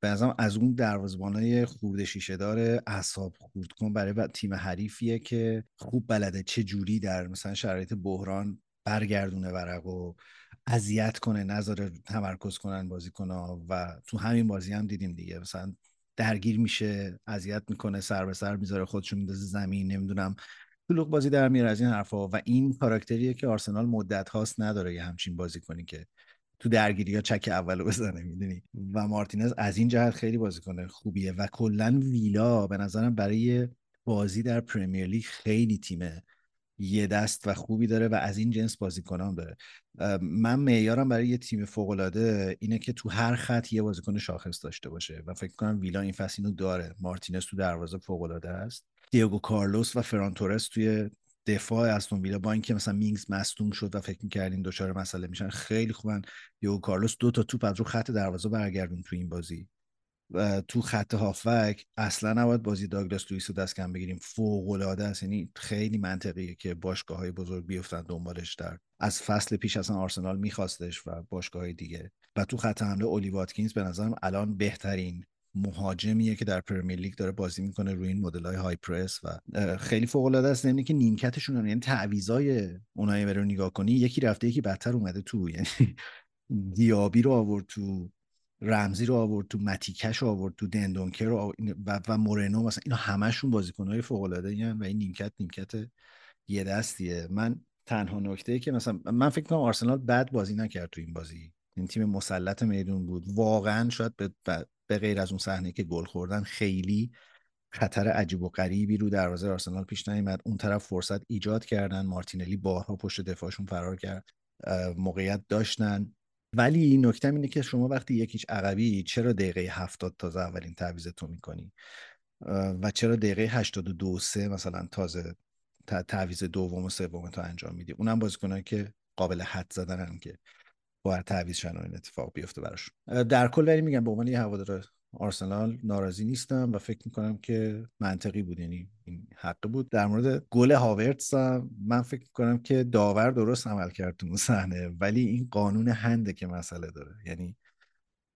به از اون دروازبانای خورد شیشه داره اعصاب خورد کن برای تیم حریفیه که خوب بلده چه جوری در مثلا شرایط بحران برگردونه ورق و اذیت کنه نذاره تمرکز کنن بازیکن‌ها و تو همین بازی هم دیدیم دیگه. مثلا درگیر میشه اذیت می‌کنه سر به سر می‌ذاره خودشون میندازه زمین نمی‌دونم. طلوق بازی در میاره از این حرفا و این کاراکتریه که آرسنال مدت هاست نداره یه همچین بازی کنی که تو درگیری ها چک اولو بزنه می‌دونی؟ و مارتینز از این جهت خیلی بازیکن خوبیه و کلا ویلا به نظرم برای بازی در پرمیر لیگ خیلی تیمه. یه دست و خوبی داره و از این جنس بازیکنان داره. من معیارم برای یه تیم فوق العاده اینه که تو هر خط یه بازیکن شاخص داشته باشه و فکر کنم ویلا این فصل اینو داره. مارتینز تو دروازه فوق العاده است. دیگو کارلوس و پائو تورس توی دفاع استون ویلا با اینکه مثلا مینگز مصدوم شد و فکر می‌کردین دچار مسئله میشن خیلی خوبن. دیگو کارلوس دو تا توپ از رو خط دروازه برگردون تو این بازی. تو خط هافبک اصلا نباید بازی داگلاس لوئیس رو دست کم بگیریم. فوق العاده است. یعنی خیلی منطقیه که باشگاه های بزرگ بیفتن دنبالش در از فصل پیش اصلا آرسنال میخواستش و باشگاه های دیگه. و تو خط حمله اولی واتکینز به نظرم الان بهترین مهاجمیه که در پرمیر لیگ داره بازی می‌کنه روی این مدل های های پرس و خیلی فوق العاده است. یعنی که نیمکتشون یعنی تعویضای اونایی برو نگاه کنی یکی رفته یکی بدتر اومده تو. یعنی دیابی رو آورد تو رمزی رو آورد تو متیکش رو آورد تو دندونکر رو و, و مورنو مثلا اینا همشون بازیکنهای فوق العاده و این نیمکت نیمکت یه دستیه. من تنها نکته که مثلا من فکر کنم آرسنال بد بازی نکرد تو این بازی. این تیم مسلط میدون بود. واقعا شاید به, به غیر از اون صحنه که گل خوردن خیلی خطر عجیب و غریبی رو دروازه آرسنال پیش نیامد. اون طرف فرصت ایجاد کردن. مارتینلی بارها پشت دفاعشون فرار کرد. موقعیت داشتن. ولی نکته اینه که شما وقتی یکیش عقبی چرا دقیقه هفتاد تازه اولین تعویض تو می‌کنی و چرا دقیقه 82 سه مثلا تازه تعویض دوم و سوم تو انجام میدی؟ اونم بازیکنایی که قابل حد زدن که باید تعویض شن این اتفاق بیفته براش. در کل ولی میگم به عنوان یه هوادار آرسنال ناراضی نیستم و فکر می‌کنم که منطقی بود یعنی این حق بود. در مورد گل هاورتس من فکر می‌کنم که داور درست عمل کرد تو صحنه ولی این قانون هنده که مسئله داره. یعنی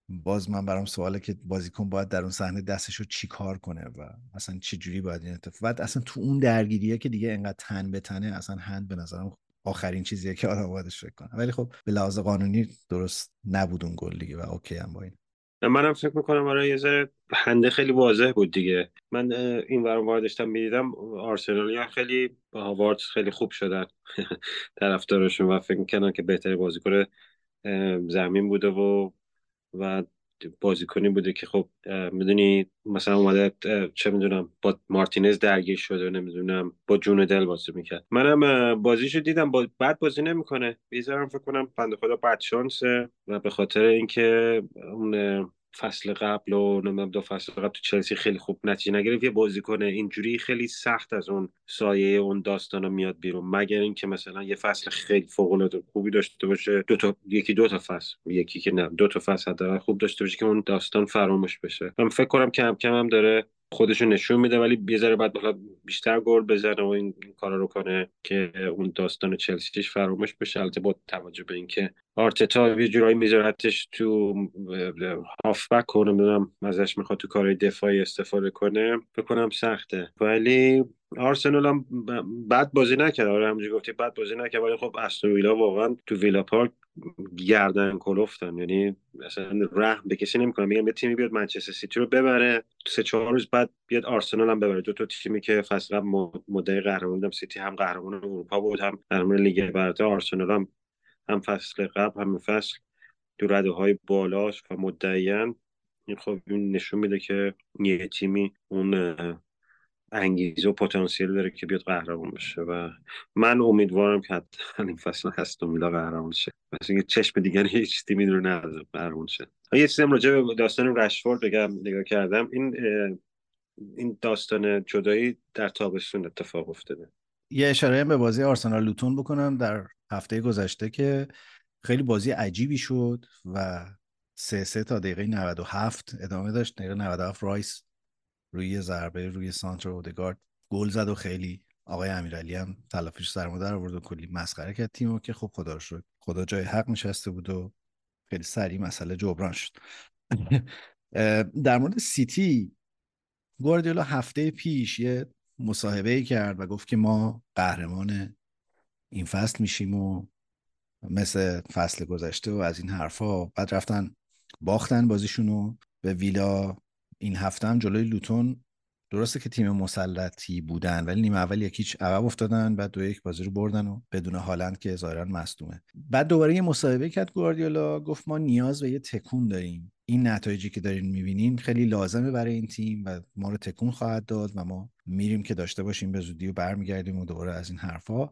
باز من برام سواله که بازیکن باید در اون صحنه دستشو چی کار کنه و اصلا چه جوری باید این اتفاق بعد اصلا تو اون درگیریه که دیگه انقدر تن به تنه اصلا هند به نظرم آخرین چیزیه که آدم باید فکر کنه. ولی خب به لحاظ قانونی درست نبود اون گل دیگه و اوکی هم با این. منم فکر می‌کنم برای یه ذره هنده خیلی واضح بود دیگه. من این ورم داشتم می‌دیدم آرسنالیا خیلی با هاوارد خیلی خوب شدن طرفدارشون و فکر می‌کنن که بهتری بازیکن زمین بوده و و بازیکنی بوده که خب می‌دونی مثلا اومده چه می‌دونم با مارتینز درگیر شده نمی‌دونم با جون دل بازی می‌کرد. منم بازیشو دیدم با بعد بازی نمی‌کنه. بیزارم فکر کنم بنده خدا بعد شانسه و به خاطر اینکه اون فصل قبل و نمی‌دونم دو فصل قبل تو چلسی خیلی خوب نتیجه نگرفت. یه بازی کنه اینجوری خیلی سخت از اون سایه اون داستان میاد بیرون. مگر اینکه مثلا یه فصل خیلی فوق العاده خوبی داشته باشه. دو تا یکی دو تا فصل یکی که نه دو تا فصل حداقل خوب داشته باشه که اون داستان فراموش بشه. من فکر کنم کم کم هم داره خودشو نشون میده ولی یه ذره بعد بیشتر گل بزنه و این, کارا رو کنه که اون داستان چلسیش فراموش بشه. البته با توجه به اینکه آرتتا یه جورایی میذارتش تو هافبک کنه نمی‌دونم ازش می‌خواد تو کارهای دفاعی استفاده کنه بکنم سخته. ولی آرسنال هم بد بازی نکرد. آره همونجوری گفتی بد بازی نکرد ولی خب ویلا واقعا تو ویلا پارک گردن کلفتن. یعنی اصلا رحم به کسی نمی‌کنه میگم یه تیمی بیاد منچستر سیتی رو ببره سه چهار روز بعد بیاد آرسنال هم ببره. دو تا تیمی که فصل قبل مدعی قهرمان سیتی هم قهرمان اروپا بود هم قهرمان لیگ برتر. آرسنال هم هم فصل قبل هم فصل دو رده های بالاش و مدعیان این خب این نشون میده که یه تیمی اون انگیزه و پتانسیل داره که بیاد قهرمان بشه و من امیدوارم که این فصل هست میلا قهرمان شه. مثلا اینکه چشم دیگری هیچ تیمی رو نداره قهرمان شه. یه چیزی راجع به داستان رشفورد بگم نگاه کردم. این این داستان جدایی در تابستون اتفاق افتاده. یه اشاره به بازی آرسنال لوتون بکنم در هفته گذشته که خیلی بازی عجیبی شد و سه سه تا دقیقه 97 ادامه داشت دقیقه 97 رایس روی ضربه روی سانتر اودگارد گل زد و خیلی آقای امیرعلی هم تلافیش سرما در آورد و کلی مسخره کرد تیمو که خب خدا شد خدا جای حق نشسته بود و خیلی سریع مسئله جبران شد. در مورد سیتی گواردیولا هفته پیش یه مصاحبه کرد و گفت که ما قهرمان این فصل میشیم و مثل فصل گذشته و از این حرفا بعد رفتن باختن بازیشونو به ویلا این هفته هم جلوی لوتون درسته که تیم مسلطی بودن ولی نیمه اول یکیچ عقب افتادن بعد دو یک بازی رو بردن و بدون هالند که ظاهرا مصدومه. بعد دوباره یه مصاحبه کرد گواردیولا گفت ما نیاز به یه تکون داریم. این نتایجی که دارین می‌بینین خیلی لازمه برای این تیم و ما رو تکون خواهد داد و ما میریم که داشته باشیم به زودی و برمیگردیم و دوباره از این حرفا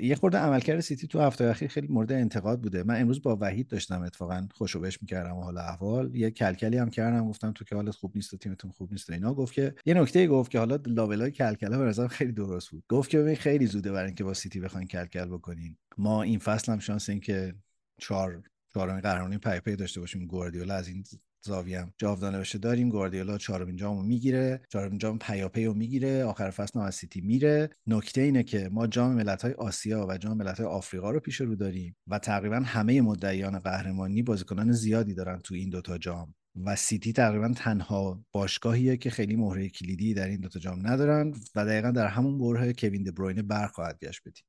یه خورده عملکرد سیتی تو هفته اخیر خیلی مورد انتقاد بوده. من امروز با وحید داشتم اتفاقا خوشو بش می‌کردم و حالا احوال. یه کلکلی هم کردم گفتم تو که حالت خوب نیست و تیمتون خوب نیست و اینا. گفت که یه نکته گفت که حالا لابلای کلکلا به نظرم خیلی درست بود. گفت که ببین خیلی زوده برای اینکه با سیتی بخواین کلکل بکنین. ما این فصل هم شانس این که چهار چهارمین قهرمانی پیاپی داشته باشیم. گواردیولا از این زاویم جاودانه بشه داریم گواردیولا چهارمین جامو می‌گیره چهارمین جام پیاپی رو می‌گیره آخر فصل از سیتی میره. نکته اینه که ما جام ملت‌های آسیا و جام ملت‌های آفریقا رو پیش رو داریم و تقریبا همه مدعیان قهرمانی بازیکنان زیادی دارن تو این دوتا جام و سیتی تقریبا تنها باشگاهیه که خیلی مهره کلیدی در این دوتا جام ندارن و دقیقا در همون بره کوین دبروینه برخواهد گشت بدیم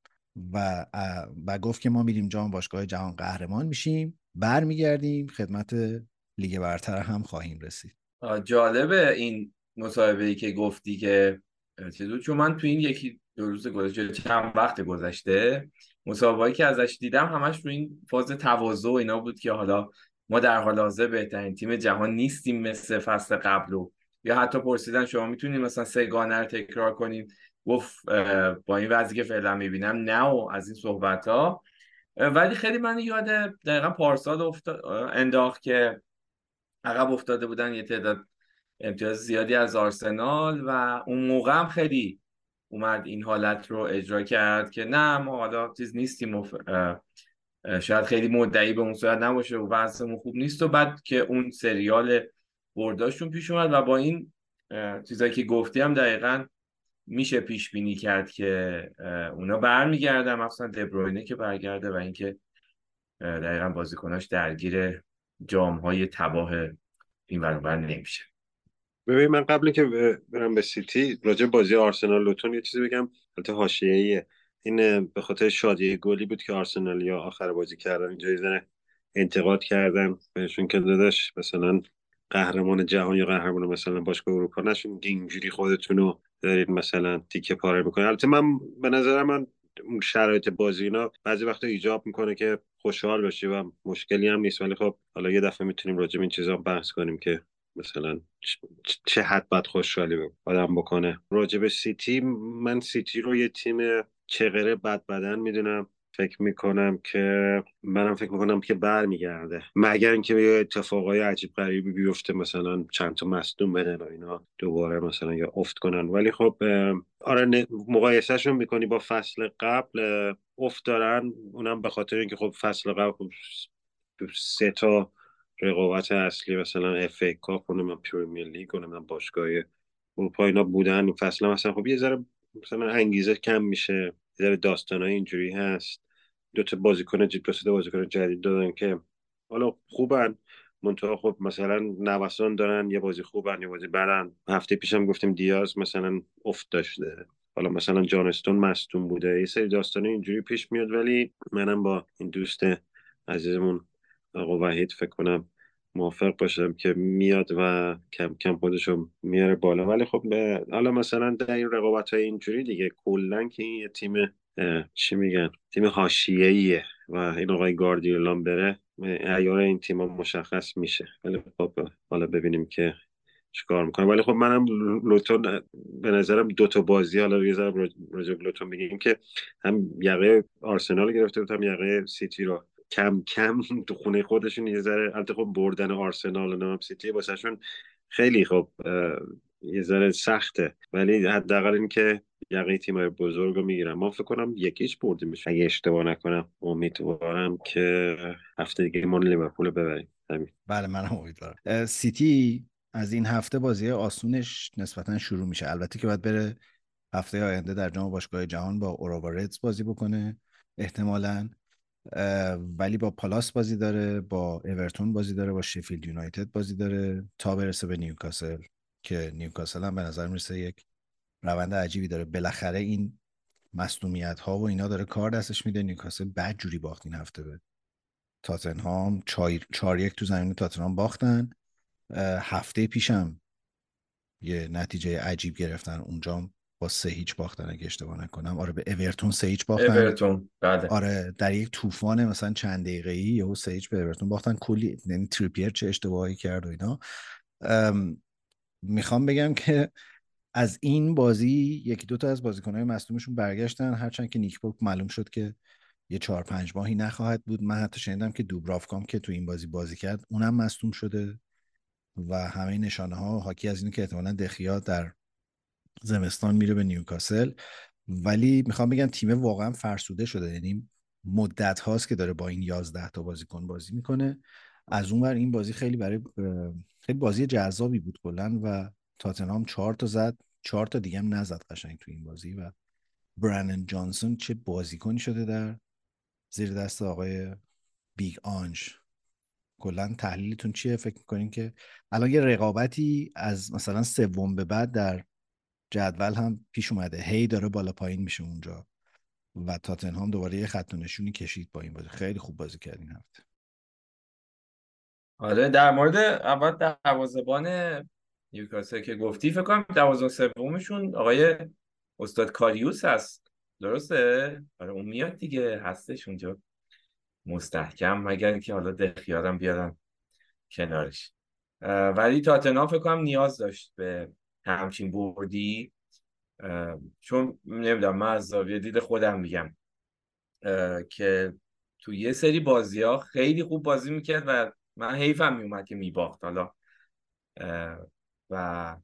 و و گفت که ما میریم جام باشگاه جهان قهرمان میشیم. برمیگردیم خدمت لیگ برتر هم خواهیم رسید. جالبه این مصاحبه ای که گفتی که چیزو چون من تو این یکی دو روز گذشته چند وقت گذشته مسابقه که ازش دیدم همش رو این فاز تواضع اینا بود که حالا ما در حال حاضر بهترین تیم جهان نیستیم مثل فصل قبل و یا حتی پرسیدن شما می‌تونید مثلا سگانه رو تکرار کنیم؟ گفت با این وضعی که فعلا می‌بینم نه و از این صحبت ها ولی خیلی من یاد دقیقا پارسال انداخت که عقب افتاده بودن یه تعداد امتیاز زیادی از آرسنال و اون موقع هم خیلی اومد این حالت رو اجرا کرد که نه ما حالا چیز نیستیم شاید خیلی مدعی به اون صورت نباشه و وضعمون خوب نیست و بعد که اون سریال برداشتون پیش اومد و با این چیزایی که گفتی هم دقیقا میشه پیش بینی کرد که اونا برمیگردن مثلا دبروینه که برگرده و اینکه دقیقا بازیکناش درگیر جام های تباه این ورانور نمیشه. ببین من قبل که برم به سیتی راجع بازی آرسنال لوتون یه چیزی بگم. البته حاشیه‌ایه. این به خاطر شادی گلی بود که آرسنالیا آخر بازی کردن زنه انتقاد کردن بهشون که داداش مثلا قهرمان جهان یا قهرمان مثلا باشگاه اروپا نشون اینجوری خودتون رو دارید مثلا تیکه پاره می‌کنه البته من به نظر من شرایط بازی اینا بعضی وقتا ایجاب می‌کنه که خوشحال باشی و مشکلی هم نیست. ولی خب حالا یه دفعه می‌تونیم راجع به این چیزا بحث کنیم که مثلا چه حد باید خوشحالی آدم بکنه. راجع به سیتی من سیتی رو یه تیم چغره بد بدن می‌دونم. فکر می‌کنم که منم فکر می‌کنم که برمیگرده. مگر اینکه یه اتفاقای عجیب غریبی بیفته مثلا چند تا مصدوم بدن و اینا دوباره مثلا یا افت کنن. ولی خب آره مقایسهشون می‌کنی با فصل قبل افت دارن. اونم به خاطر اینکه خب فصل قبل خب سه تا رقابت اصلی مثلا FA Cup و پریمیر لیگ و باشگاه اروپا اینا بودن. این فصل مثلا خب یه ذره مثلا انگیزه کم میشه. یه ذره داستانای اینجوری هست. دو تا بازیکن دو بازیکن جدید دادن که حالا خوبن. منتها خب مثلا نوسان دارن یه بازی خوبن یه بازی بدن. هفته پیشم گفتیم دیاز مثلا افت داشته. حالا مثلا جان استونز مصدوم بوده. یه سری داستانه اینجوری پیش میاد ولی منم با این دوست عزیزمون آقا وحید فکر کنم موافق باشم که میاد و کم کم خودشو میاره بالا. ولی خب حالا مثلا در این رقابت های اینجوری دیگه کلا که این تیم چی میگن؟ تیم حاشیه‌ایه و این آقای گاردیولا بره ایار این تیم مشخص میشه. ولی خب حالا ببینیم که چیکار می‌کنه. ولی خب منم لوتون به نظرم دو تا بازی حالا یه ذره راجع لوتون بگیم که هم یقه آرسنال گرفته بود هم یقه سیتی رو کم کم تو خونه خودشون یه ذره البته خب بردن آرسنال و نام سیتی واسهشون خیلی خب یه ذره سخته. ولی حداقل اینکه یقه تیم بزرگ رو می‌گیرم ما فکر کنم یکیش بردیمش اگه اشتباه نکنم امیدوارم که هفته دیگه ما لیورپول ببریم. همین. بله منم امیدوارم. سیتی از این هفته بازی آسونش نسبتا شروع میشه. البته که باید بره هفته آینده در جام باشگاه جهان با اوراوا بازی بکنه احتمالا. ولی با پالاس بازی داره با اورتون بازی داره با شفیلد یونایتد بازی داره. تا برسه به نیوکاسل که نیوکاسل هم به نظر می‌رسه یک روند عجیبی داره. بالاخره این مصونیت ها و اینا داره کار دستش میده. نیوکاسل بعد جوری باخت این هفته به تاتنهام. چار یک تو زمین تاتنهام باختن. هفته پیشم یه نتیجه عجیب گرفتن. اونجا با سه هیچ باختن اگه اشتباه نکنم. آره به اورتون سه هیچ باختن. اورتون بله. آره در یک طوفان مثلا چند دقیقه ای یهو سه هیچ به اورتون باختن. کلی یعنی تریپیر چه اشتباهی کرد و اینا. می‌خوام بگم که از این بازی یکی دو تا از بازیکنهای مصدومشون برگشتن. هرچند که نیک پوک معلوم شد که یه چهار پنج ماهی نخواهد بود. من حتی شنیدم که دوبرافکام که تو این بازی بازی کرد اونم مصدوم شده و همه نشانه ها حاکی از اینه که احتمالا دخیا در زمستان میره به نیوکاسل. ولی می‌خوام بگم تیم واقعا فرسوده شده. یعنی مدت هاست که داره با این 11 تا بازیکن بازی می‌کنه. از اون ور این بازی خیلی برای خیلی بازی جذابی بود کلا و تاتنهام چهار تا زد. چهار تا دیگه هم نزد قشنگ تو این بازی و برانن جانسون چه بازیکنی شده در زیر دست آقای بیگ آنج. کلا تحلیلتون چیه؟ فکر می‌کنین که الان یه رقابتی از مثلا سوم به بعد در جدول هم پیش اومده. هی داره بالا پایین میشه اونجا. و تاتنهام دوباره یه خط نشونی کشید با این بازی. خیلی خوب بازی کرد این هفته آره در مورد اول دروازه‌بان نیوکاسل که گفتی فکر کنم دروازه سومشون آقای استاد کاریوس هست. درسته؟ آره اون میاد دیگه. هستش اونجا. مستحکم مگر که حالا دخیارم بیارن کنارش. ولی تاتنهام فکر کنم نیاز داشت به همچین بردی؟ چون نمی‌دونم من از زاویه دید خودم میگم که تو یه سری بازی ها خیلی خوب بازی می‌کرد و من حیفم میومد که میباخت. حالا و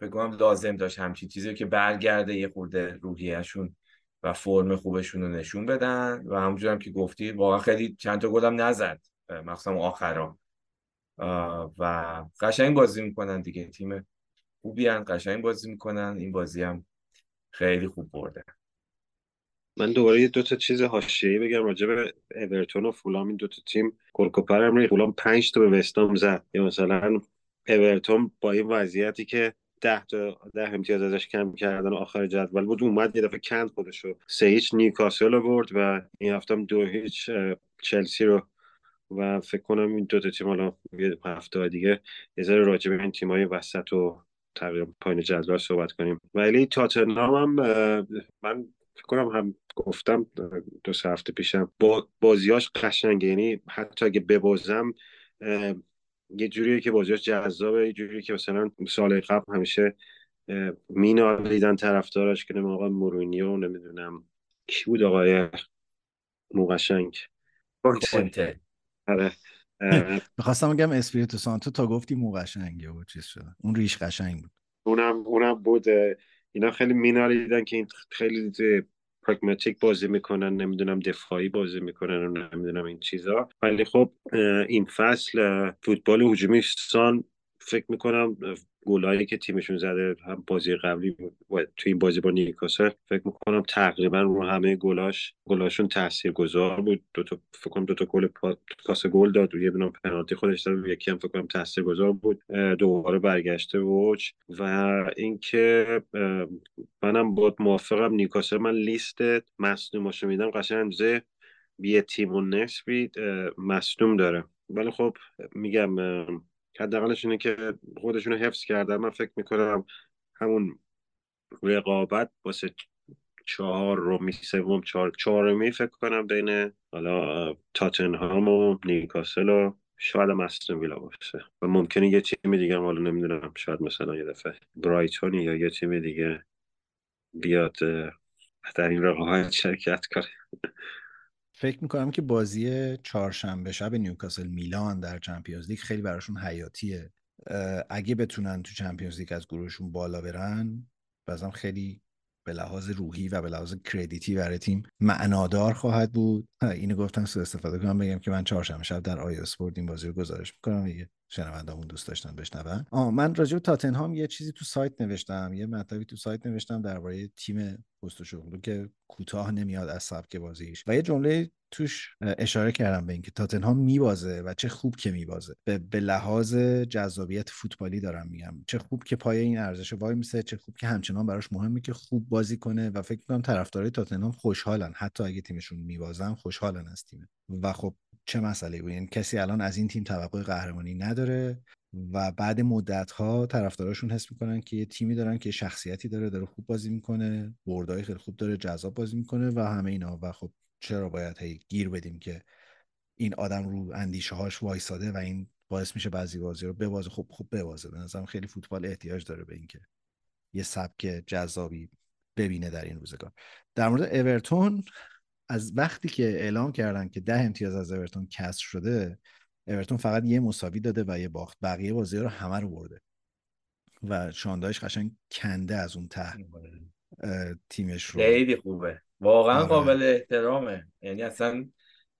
بگم لازم داشت همچین چیزی که برگرده یه خورده روحیهشون و فرم خوبشون رو نشون بدن. و همونجور هم که گفتی واقعا خیلی چند تا گلم نزد. مخصوصا آخرا و قشنگ بازی می‌کنن دیگه. تیم خوبی هم قشنگ بازی می‌کنن. این بازی هم خیلی خوب برده. من دوباره یه دو تا چیز حاشیه‌ای بگم راجع به اورتون و فولام. این دو تا تیم گلکوپر هم فولام 5 تا به وستام زد. یا مثلا اورتون با این وضعیتی که ده تا ده امتیاز ازش کم کردن آخر جدول بود اومد یه دفعه کند خودشو سه هیچ نیوکاسل رو برد و این هفته هم دو هیچ چلسی رو و فکر کنم این دو تا تیم حالا یه هفته دیگه یه ذره راجع به این تیمای وسط و تقریبا پایین جدول صحبت کنیم. ولی تاتنهام هم من فکر کنم هم گفتم دو سه هفته پیشم با بازیاش قشنگه. یعنی حتی اگه ببازم یه جوریه که بازیاش جذابه یه جوریه که مثلا سال قبل همیشه مینالیدن طرفدارش که آقا مورینیو نمی‌دونم کی بود آقای موقشنگ آره. می‌خواستم بگم اسپریتو سانتو تا گفتی موقشنگه و چیز شده. اون ریش قشنگ بود. اونم اونم بود. اینا خیلی مینالیدن که این خیلی پراگماتیک بازی می‌کنن نمی‌دونم دفاعی بازی می‌کنن و نمی‌دونم این چیزا. ولی خب این فصل فوتبال هجومی سان فکر می‌کنم گلایی که تیمشون زده هم بازی قبلی و تو این بازی با نیوکاسل فکر می‌کنم تقریبا رو همه گلاش گلاشون تاثیرگذار بود. دو تا فکر کنم دو تا گل کاسه گل داد. و یه دونه پنالتی خودش داد یکی هم فکر کنم تاثیرگذار بود. دوباره برگشته وچ و اینکه منم با موافقم. نیوکاسل من لیست مصدوماشو میدم قشنگ یه تیم و نصفی مصدوم داره. ولی خب میگم حداقلش اینه که خودشون حفظ کردن من فکر می‌کنم همون رقابت واسه چهار رومی سوم چهار چهارمی فکر کنم بین حالا تاتنهام و نیوکاسل و شاید هم استون ویلا باشه. و ممکنه یه تیم دیگه هم حالا نمی‌دونم شاید مثلا یه دفعه برایتونی یا یه تیم دیگه بیاد در این رقابت شرکت کنه. فکر می‌کنم که بازی چهارشنبه شب نیوکاسل میلان در Champions League خیلی براشون حیاتیه. اگه بتونن تو Champions League از گروهشون بالا برن بازم خیلی به لحاظ روحی و به لحاظ credit ی برای تیم معنادار خواهد بود. اینو گفتم سوء استفاده کنم بگم که من چهارشنبه شب در آی اسپورت این بازی رو گزارش می‌کنم دیگه. شنوندامون دوست داشتن بشنون. آه من راجع به تاتنهام یه چیزی تو سایت نوشتم یه مطلبی تو سایت نوشتم درباره تیم پوستکوغلو که کوتاه نمیاد از سبک بازیش. و یه جمله توش اشاره کردم به اینکه تاتنهام میبازه و چه خوب که میبازه. به, به لحاظ جذابیت فوتبالی دارم میگم. چه خوب که پای این ارزش وای میسه چه خوب که همچنان براش مهمه که خوب بازی کنه و فکر می‌کنم طرفدارای تاتنهام خوشحالن. حتی اگه تیمشون میبازن خوشحالن از تیم و خب چه مسئله بود؟ یعنی کسی الان از این تیم توقع قهرمانی نداره و بعد مدت ها طرفداراشون حس می‌کنن که یه تیمی دارن که شخصیتی داره داره خوب بازی می‌کنه بردای خیلی خوب داره جذاب بازی می‌کنه و همه اینا. و خب چرا باید هی گیر بدیم که این آدم رو اندیشه هاش وایساده و این باعث میشه بعضی بازی رو ببازه؟ خوب خوب ببازه. به نظرم خیلی فوتبال احتیاج داره به اینکه یه سبک جذابی ببینه در این روزگار. در مورد اورتون از وقتی که اعلام کردن که ده امتیاز از اورتون کسر شده اورتون فقط یه مساوی داده و یه باخت. بقیه بازی رو همه رو برده. و شاندایش قشنگ کنده از اون ته تیمش رو. خیلی خوبه. واقعا آره. قابل احترامه. یعنی اصلا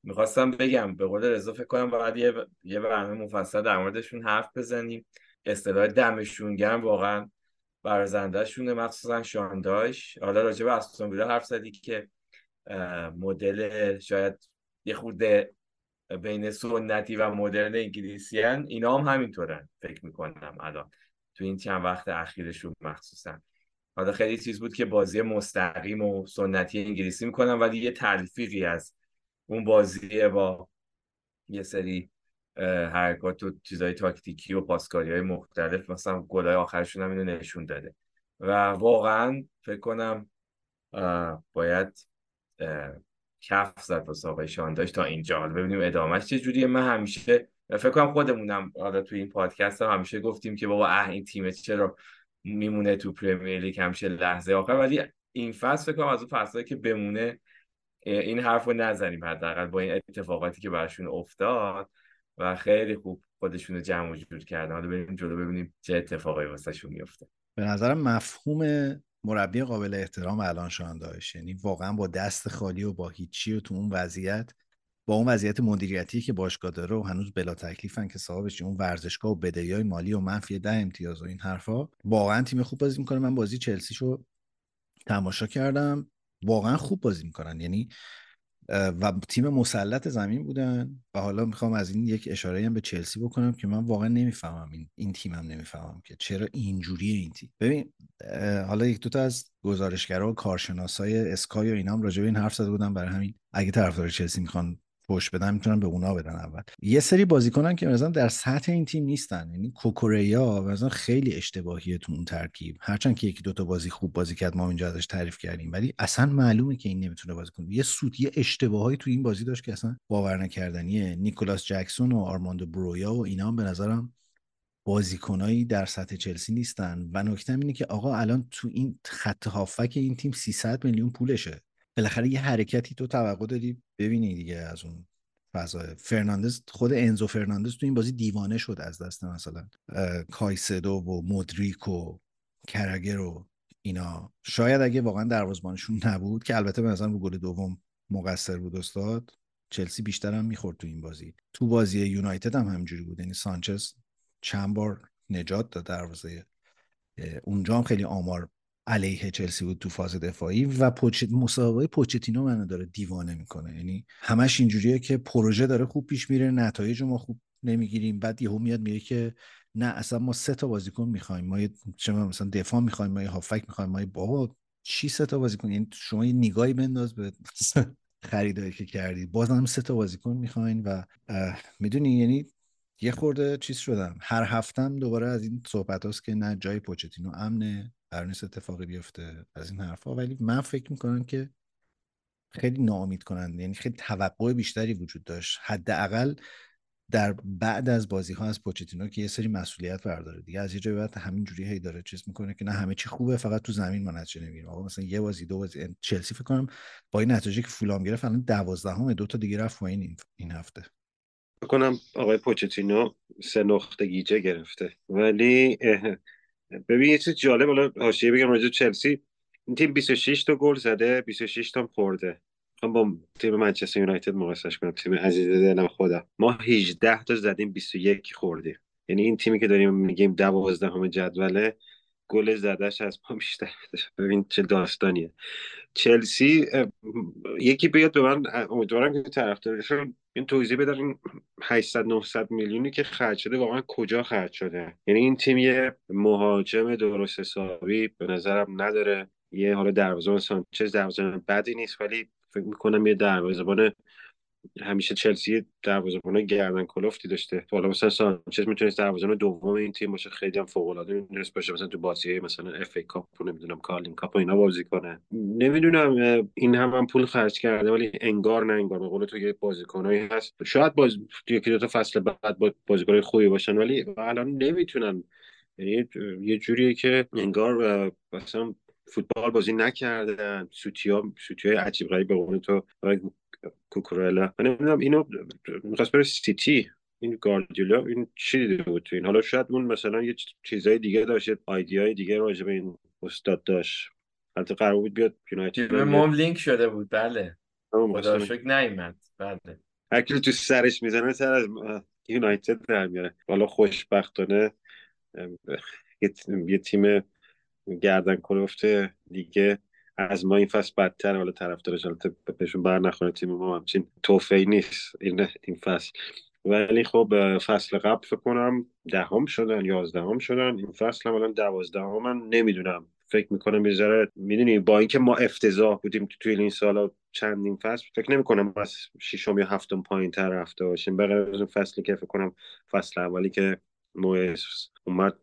می‌خواستم بگم به قول رضا فکر کنم باید یه یه برنامه مفصل در موردشون حرف بزنیم. اصطلاح دمشون گرم واقعا برازندهشونه مخصوصا شانداش حالا راجع به استون ویلا حرف زدی که مدل شاید یه خورده بین سنتی و مدرن انگلیسی هن. اینا هم همینطورن فکر می‌کنم الان تو این چند وقت اخیرشون مخصوصا حالا خیلی چیز بود که بازی مستقیم و سنتی انگلیسی می‌کنن ولی یه تلفیقی از اون بازی با یه سری حرکات و چیزای تاکتیکی و پاسکاری های مختلف مثلا گلای آخرشون هم اینو نشون داده و واقعا فکر کنم باید کف زد واسه آقای شانداش تا اینجا. حالا ببینیم ادامهش چه جوریه. من همیشه فکر کنم خودمونم حالا تو این پادکست هم همیشه گفتیم که بابا اه این تیم چرا میمونه تو پرمیر لیگ همیشه لحظه آخر. ولی این فصل فکر کنم از اون فصلایی که بمونه این حرف رو نزنیم حداقل با این اتفاقاتی که براشون افتاد و خیلی خوب خودشون رو جمع و جور کردن. حالا بریم جلو ببینیم چه اتفاقایی واسهشون میفته به نظرم مفهوم مربی قابل احترام الان شاندایش یعنی واقعا با دست خالی و با هیچی و تو اون وضعیت با اون وضعیت مدیریتی که باشگاه داره و هنوز بلا تکلیفن که صاحبش اون ورزشگاه و بدهی های مالی و منفی ده امتیاز و این حرفا. واقعا تیم خوب بازی می‌کنه. من بازی چلسیشو تماشا کردم. واقعا خوب بازی می‌کنن. یعنی و تیم مسلط زمین بودن و حالا می‌خوام از این یک اشاره هم به چلسی بکنم که من واقعا نمی‌فهمم این این تیمم نمی‌فهمم که چرا اینجوریه این تیم. ببین حالا یک دوتا از گزارشگرا و کارشناسای اسکای و اینا هم راجع به این حرف زده بودن. برای همین اگه طرفدار چلسی می‌خوان پشت بدن می‌تونن به اونا بدن اول. یه سری بازیکنن که مثلا در سطح این تیم نیستن یعنی کوکوریا مثلا خیلی اشتباهیه تو اون ترکیب. هرچند که یکی دوتا بازی خوب بازی کرد ما اینجا ازش تعریف کردیم ولی اصلا معلومه که این نمی‌تونه بازی کنه. یه سوت یه اشتباهی تو این بازی داشت که اصلا باور نکردنیه. نیکولاس جکسون و آرماندو برویا و اینا هم به نظرم بازیکنایی در سطح چلسی نیستن. و نکته اینه که آقا الان تو این خط هافبک این تیم 300 میلیون پولشه. بالاخره یه حرکتی تو توقع داری ببینی دیگه از اون فضا فرناندز خود انزو فرناندز تو این بازی دیوانه شد از دست مثلا کایسدو و مودریک و گالاگر و اینا. شاید اگه واقعا دروازه‌بانشون نبود که البته به نظرم رو گل دوم مقصر بود استاد چلسی بیشتر هم می‌خورد تو این بازی. تو بازی یونایتد هم همینجوری بود. یعنی سانچز چند بار نجات داد دروازه اونجا هم خیلی آمار علیه چلسی بود تو فاز دفاعی و پوچ... مسابقه پوچتینو منو داره دیوانه می‌کنه. یعنی همش اینجوریه که پروژه داره خوب پیش میره نتایج ما خوب نمی‌گیریم. بعد یهو میاد میگه که نه اصلا ما سه تا بازیکن می‌خوایم. ما چه مثلا دفاع می‌خوایم ما یه هافک می‌خوایم. ما یه بابا چی سه تا بازیکن؟ یعنی شما یه نگاهی بنداز به خریدایی که کردی. بازم سه تا بازیکن می‌خواین و می‌دونی یعنی یه خورده چیز شدم. هر هفتم دوباره از این صحبت هاست که نه جای پوچتینو امنه. قرار نیست اتفاقی بیفته از این حرفا. ولی من فکر می‌کنم که خیلی ناامید کننده یعنی خیلی توقع بیشتری وجود داشت. حداقل در بعد از بازی ها از پوچتینو که یه سری مسئولیت برداره دیگه. از یه جای بعد همین جوری هی داره چیز می‌کنه که نه همه چی خوبه فقط تو زمین ما نتیجه نمی‌گیریم. آقا مثلا یه بازی دو بازی چلسی فکر کنم با این نتیجه که فولام گرفت الان 12 دو تا دیگه رفت این این هفته. فکر کنم آقای پوچتینو سه نقطه گیجه گرفته. ولی ببین یه چیز جالب حالا حاشیه بگم راجع چلسی این تیم 26 تا گل زده 26 تا خورده. می‌خوام با تیم منچستر یونایتد مقایسش کنم. تیم عزیز دلم خودم ما 18 تا زدیم 21 خوردیم. یعنی این تیمی که داریم میگیم 12 همه جدوله گل زدهش از ما بیشتر ببین چه داستانیه. چلسی یکی بیاد به من امیدوارم که طرفدارشون این توضیح بدن این 800 900 میلیونی که خرج شده واقعا کجا خرج شده. یعنی این تیم یه مهاجم درست حسابی به نظرم نداره. یه حالا دروازه‌بان سانچز دروازه‌بان بدی نیست ولی فکر می‌کنم یه دروازه‌بان همیشه چلسی دروازه‌بان گردن کلفتی داشته. حالا مثلا سانچز می‌تونست دروازه‌بان دوم این تیم باشه. خیلی هم فوق العاده می‌تونست باشه. مثلا تو بازی مثلا FA Cup و نمی‌دونم Carling Cup و اینا بازی کنه. نمی‌دونم این هم, هم پول خرج کرده ولی انگار نه انگار. به قول تو یه بازیکنایی هست. شاید باز یکی دو تا فصل بعد با بازیکن خوبی باشن ولی الان نمی‌تونن. یعنی یه جوریه که انگار مثلا فوتبال بازی نکردن. سوتیا سوتیای عجیب غریب به قول تو. کوکورلا من نمی‌دونم اینو می‌خواست بره سیتی این گاردیولا این چی دیده بود تو این. حالا شاید اون مثلا یه چیزای دیگه داشت آیدیای دیگه راجع به این استاد داشت. البته قرار بود بیاد یونایتد مام لینک شده بود بله. خدا شکر نیومد بله. هر تو سرش می‌زنه سر از یونایتد در میاره. حالا خوشبختانه یه تیم گردن کلفته دیگه از ما این فصل بدتر حالا طرفدارش البته بهشون بر نخوره تیم ما همچین توفی نیست این این فصل. ولی خب فصل قبل فکر کنم دهم شدن یازدهم شدن. این فصل هم الان دوازدهم من نمی‌دونم. فکر می‌کنم یه ذره می‌دونی با اینکه ما افتضاح بودیم تو توی این سالا چندین فصل فکر نمی‌کنم از ششم یا هفتم پایین تر رفته باشیم. بغیر از فصلی که فکر کنم فصل اولی که مویس اومد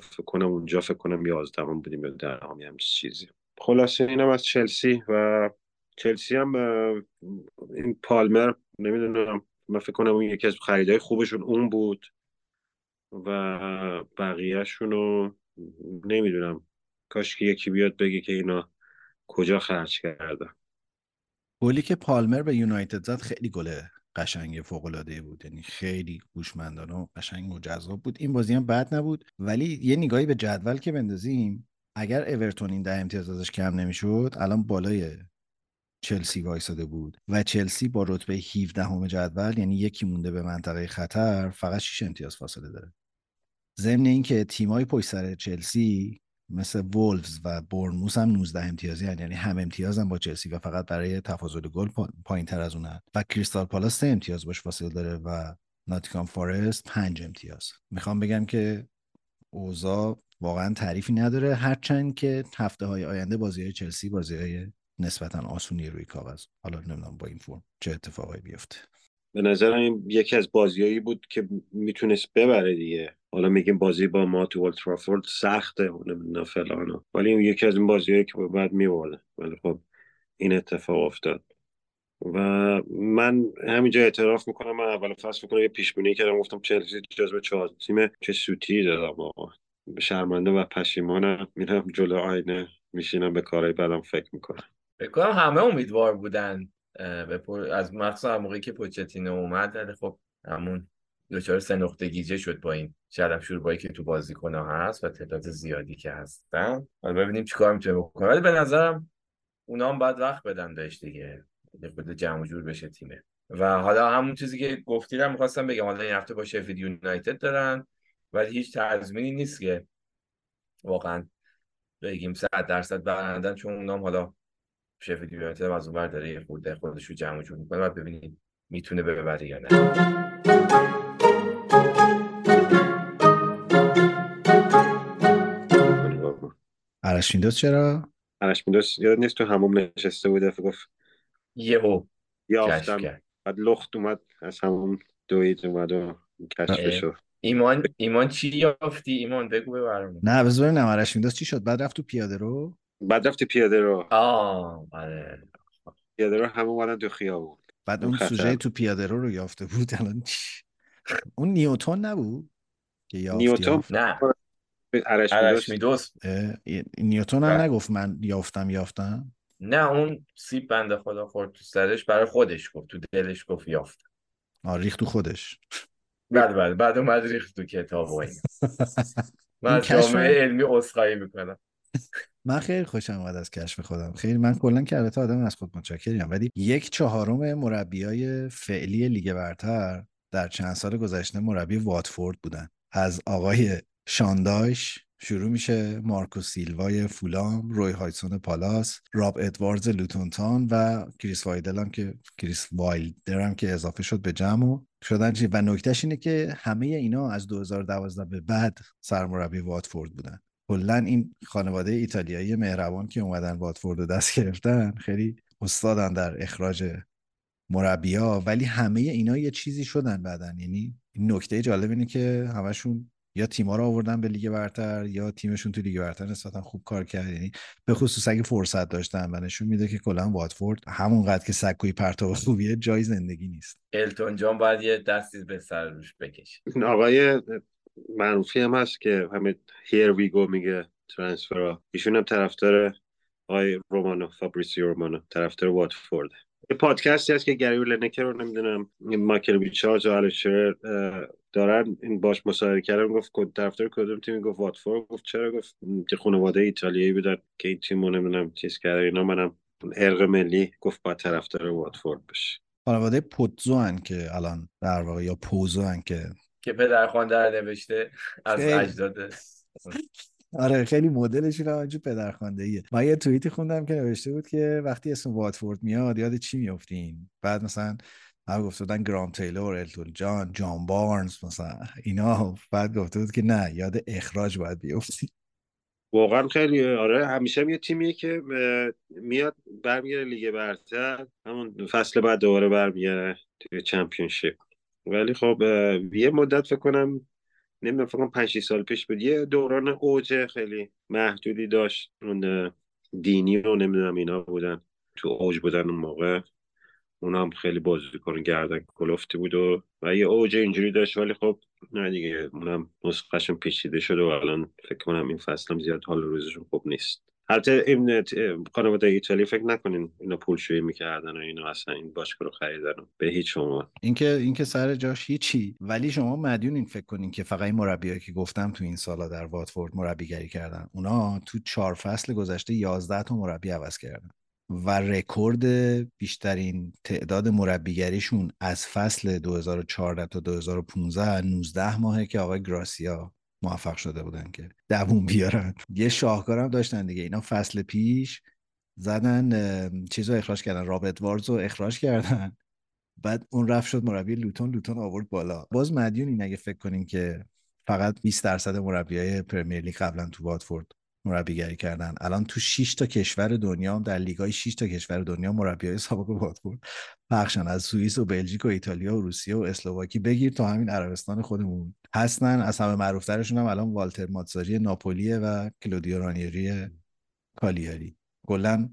فکر کنم اونجا فکر کنم یازدهم بودیم یا دهم هم چیزی. خلاصه اینم از چلسی و چلسی هم این پالمر نمی‌دونم من فکر کنم اون یکی از خریدهای خوبشون اون بود و بقیهشون رو نمی‌دونم. کاش که یکی بیاد بگه که اینا کجا خرج کردن. گلی که پالمر به یونایتد زد خیلی گل قشنگ فوق العاده بود. یعنی خیلی هوشمندانه و قشنگ و جذاب بود. این بازی هم بد نبود. ولی یه نگاهی به جدول که بندازیم اگر اورتون این ده امتیاز ازش کم نمی‌شد الان بالای چلسی وایساده بود و چلسی با رتبه 17 همه جدول یعنی یکی مونده به منطقه خطر فقط 6 امتیاز فاصله داره ضمن اینکه تیمای پشت سر چلسی مثل وولفز و بورنموس هم 19 امتیازی هن. یعنی هم امتیاز هم با چلسی و فقط برای تفاضل گل پایین تر از اونن و کریستال پالاس 3 امتیاز باش فاصله داره و ناتیکام فارست 5 امتیاز می‌خوام بگم که اوضاع واقعا تعریفی نداره. هرچند که هفته های آینده بازی های چلسی بازی های نسبتا آسونی روی کاغذ. حالا نمی‌دونم با این فرم چه اتفاقی بیفته. به نظرم یکی از بازیایی بود که می‌تونست ببره دیگه. حالا میگیم بازی با ما تو ولترافورد سخته نمی‌دونم فلان ولی این یکی از این بازیایی که بعد میبرده ولی خب این اتفاق افتاد. و من همینجا اعتراف می‌کنم. من اول فصل می‌کنم یه پیشبینی کردم گفتم چلسی جزو چهار تیم چه سوتی دادم شرمنده و پشیمانم. میرم جلو آینه میشینم به کارهای بدم فکر می‌کنم. بکنم همه امیدوار بودن از مخصوصا موقعی که پوچتینو اومد ولی خب همون دچار سه نقطه گیجه شد با این شدم شوربایی که تو بازیکن هست و تعداد زیادی که هستن. حالا ببینیم چیکار می‌تونه بکنه. ولی به نظرم اونا هم باید وقت بدن بهش دیگه خود جمع جور بشه تیمه. و حالا همون چیزی که گفتیدم می‌خواستم بگم. حالا این هفته با شفید یونایتد دارن. ولی هیچ تضمینی نیست که واقعا بگیم صد درصد برندن چون اونام حالا شفید یونایتد از اونور داره یه خورده خودش رو جمع جور می‌کنه و ببینید می‌تونه ببره یا نه. ارشمیندوس چرا؟ ارشمیندوس یاد نیست تو هموم نشسته بوده گفت یهو یافتم. بعد لخت اومد از همون دوید اومد و کشف شد ایمان ایمان چی یافتی؟ ایمان بگو ببرم نه بذار ببینم. ارشمیندوس چی شد؟ بعد رفت تو پیاده رو؟ بعد رفت پیاده رو. آه بله. پیاده رو همه اومدن تو خیابون. بعد اون سوژه تو پیاده رو رو یافته بود. الان چی؟ اون نیوتون نبود؟ که یافت نیوتون نه. ارشمیدس نیوتون هم نگفت من یافتم یافتم. نه اون سیب بنده خدا خورد تو سرش. برای خودش گفت. تو دلش گفت یافت. آه ریخت تو خودش. بعد بعد بعد اومد ریخت تو کتاب و این من جامعه علمی اصخایی می‌کنم. من خیلی خوشم اومد از کشف خودم. خیلی من کلا که البته آدم از خود متشکرم. ولی یک چهارم مربیای فعلی لیگ برتر در چند سال گذشته مربی واتفورد بودن. از آقای شان دایش شروع میشه. مارکو سیلوای فولام روی هاجسون پالاس راب ادواردز لوتون تاون و کریس وایدل هم که کریس وایلدر هم که اضافه شد به جمع شدن و نکتهش اینه که همه اینا از 2012 به بعد سرمربی واتفورد بودن. کلا این خانواده ایتالیایی مهربان که اومدن واتفورد رو دست گرفتن خیلی استادن در اخراج مربیا ولی همه اینا یه چیزی شدن بعدن یعنی نکته جالب اینه که همشون یا تیما رو آوردن به لیگ برتر یا تیمشون تو لیگ برتر نسبتا خوب کار کرد. یعنی به خصوص اگه فرصت داشتن و نشون میده که کلا واتفورد همونقدر که سکوی پرتاب خوبیه جای زندگی نیست. التون جان باید یه دستی به سر روش بکشه. این آقای معروفی هم هست که همه هیر ویگو میگه ترانسفر ایشون هم طرفدار آقای رومانو فابریسیو رومانو طرفدار واتفورد. یه پادکستی هست که گری لینکر رو نمی‌دونم میکا ریچاردز و دارن این باش مصاحبه کردم گفت که طرفدار کدوم تیم گفت واتفورد. گفت چرا؟ گفت که خانواده ایتالیایی بودن که این تیمو نمی‌دونم چیز کرده. اینا منم عرق ملی. گفت باید طرفدار واتفورد بشه. خانواده پوتزو هن که الان در واقع یا پوزو هن که که پدرخوانده نوشته از خیلی. اجداد. آره خیلی هم اینجور پدرخوانده ایه. من یه توییتی خوندم که نوشته بود که وقتی اسم واتفورد میاد یاد چی میافتین؟ بعد مثلا هم گفته بودن گرام تیلور التون جان جان بارنز مثلا. اینا بعد گفته بود که نه یاد اخراج باید بیفتیم واقعا خیلی آره همیشه هم یه تیمیه که میاد برمیگره لیگ برتر همون فصل بعد دوباره برمیگره توی چمپیونشیپ. ولی خب یه مدت فکر کنم نمی‌دونم فکر کنم 5 سال پیش بود. یه دوران اوج خیلی محدودی داشت. اون دینی رو نمی‌دونم اینا بودن. تو اوج بودن اون موقع. اونا هم خیلی بازیکن گردن کلفتی بود و, و یه اوج اینجوری داشت ولی خب نه دیگه اونم نسخهشون پیچیده شده و الان فکر کنم این فصل هم زیاد حال روزشون خوب نیست. البته این خانواده ایتالی فکر نکنین اینا پولشویی می‌کردن و اینا اصلا این باشگاه رو خریدن به هیچ عنوان. اینکه اینکه سر جاش هیچی. ولی شما مدیون این فکر کنین که فقط این مربیایی که گفتم تو این سالا در واتفورد مربیگری کردن. اونا تو چهار فصل گذشته 11 تا مربی عوض کردن. و رکورد بیشترین تعداد مربیگریشون از فصل 2014 تا 2015 19 ماهه که آقای گراسیا موفق شده بودن که دووم بیارن. یه شاهکارم داشتن دیگه. اینا فصل پیش زدن چیز رو اخراج کردن راب ادواردز رو اخراج کردن. بعد اون رفت شد مربی لوتون لوتون آورد بالا. باز مدیون اگه فکر کنین که فقط 20 درصد مربیای پرمیر لیگ قبلا تو واتفورد مربیگری کردن. الان تو 6 تا کشور دنیا هم در لیگای 6 تا کشور دنیا مربیای سابق واتفورد پخشن از سوئیس و بلژیک و ایتالیا و روسیه و اسلواکی. بگیر تا همین عربستان خودمون. هستن. از همه معروفترشون هم الان والتر ماتزاری ناپولیه و کلودیو رانیری کالیاری. کلا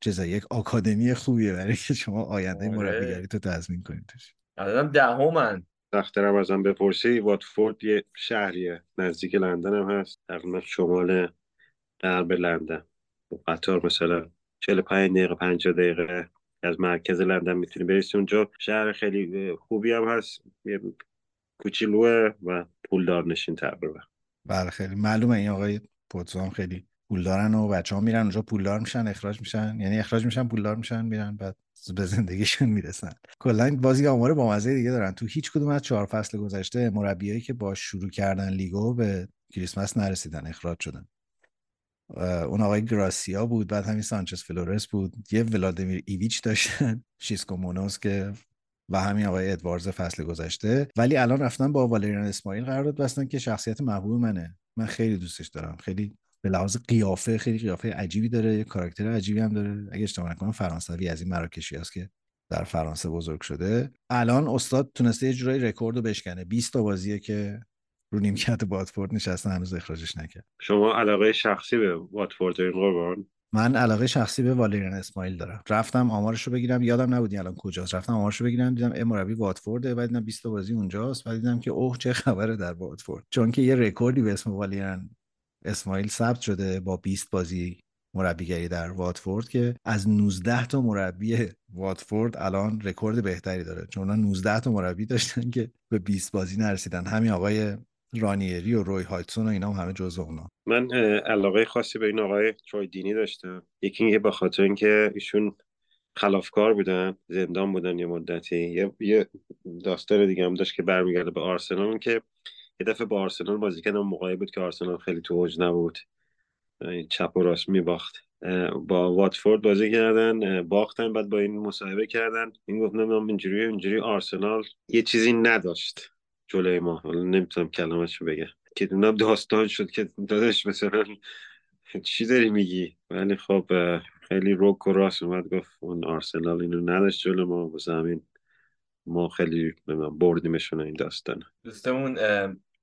چیزا یک آکادمی خوبیه برای که شما آینده آره. مربیگری تو تضمین کنید الان دهمن. تخترم ازم بپرسی. واتفورد یه شهریه. نزدیک لندن هم هست. تقریبا شمال غرب لندن قطار مثلا 45 دقیقه 50 دقیقه از مرکز لندن می‌تونی بریسی. اونجا شهر خیلی خوبی هم هست. یه کوچولوه و پولدار نشین تقریبا. بله خیلی معلومه. این آقای پوتزو هم خیلی پول دارن و بچه ها میرن اونجا پولدار میشن اخراج میشن. یعنی اخراج میشن پولدار میشن میرن بعد به زندگیشون می‌رسن. کلا بازی آمار بامزه دیگه دارن. تو هیچ کدوم از چهار فصل گذشته مربیایی که با شروع کردن لیگو به کریسمس نرسیدن اخراج شدن. اون آقای گراسیا بود بعد همین سانچز فلورس بود. یه ولادیمیر ایویچ داشتن شیسکو مونیوس که و همین آقای ادواردز فصل گذشته. ولی الان رفتن با والریان اسماعیل قرارداد بستن که شخصیت محبوب منه. من خیلی دوستش دارم. خیلی به لحاظ قیافه خیلی قیافه عجیبی داره. یه کاراکتر عجیبی هم داره. اگه اشتباه نکنم فرانسوی از این مراکشی است که در فرانسه بزرگ شده. الان استاد تونسته یه جورایی رکورد رو بشکنه. 20 تا بازیه که رو نیمکت واتفورد نشسته هنوز اخراجش نکرد. شما علاقه شخصی به واتفورد دارین قربان؟ من علاقه شخصی به والریان اسماعیل دارم. رفتم آمارش رو بگیرم. یادم نبودی الان کجاست. رفتم آمارش رو بگیرم. دیدم ام مربی واتفورده بعد دیدم 20 تا بازی اونجاست. بعد دیدم که اوه چه خبره در واتفورد. چون که یه رکوردی به اسم والریان اسماعیل ثبت شده با 20 بازی مربیگری در واتفورد که از 19 تا مربی واتفورد الان رکورد بهتری داره. چون اونا 19 تا مربی داشتن که به 20 بازی نرسیدن. همین آقای رانیری و روی هایتسون و اینا هم همه جزو اونا. من علاقه خاصی به این آقای تروی دینی داشتم. یکی اینکه به خاطر اینکه ایشون خلافکار بودن زندان بودن یه مدتی. یه, داستان دیگه هم داشت که برمیگرده به آرسنال که یه دفعه با آرسنال بازی کردن. اون موقعی بود که آرسنال خیلی تو اوج نبود. چپ و راست میباخت. با واتفورد بازی کردن باختن بعد با این مصاحبه کردن. این گفت نمی‌دونم اینجوری اینجوری آرسنال یه چیزی نداشت. جلوی ما. حالا نمی‌تونم کلماتشو بگم. که اونم داستان شد که داداش مثلا چی داری میگی؟ ولی خب خیلی روک و راست اومد گفت اون آرسنال اینو نداشت جلو ما واسه همین ما خیلی بردیمشون این داستان. دوستمون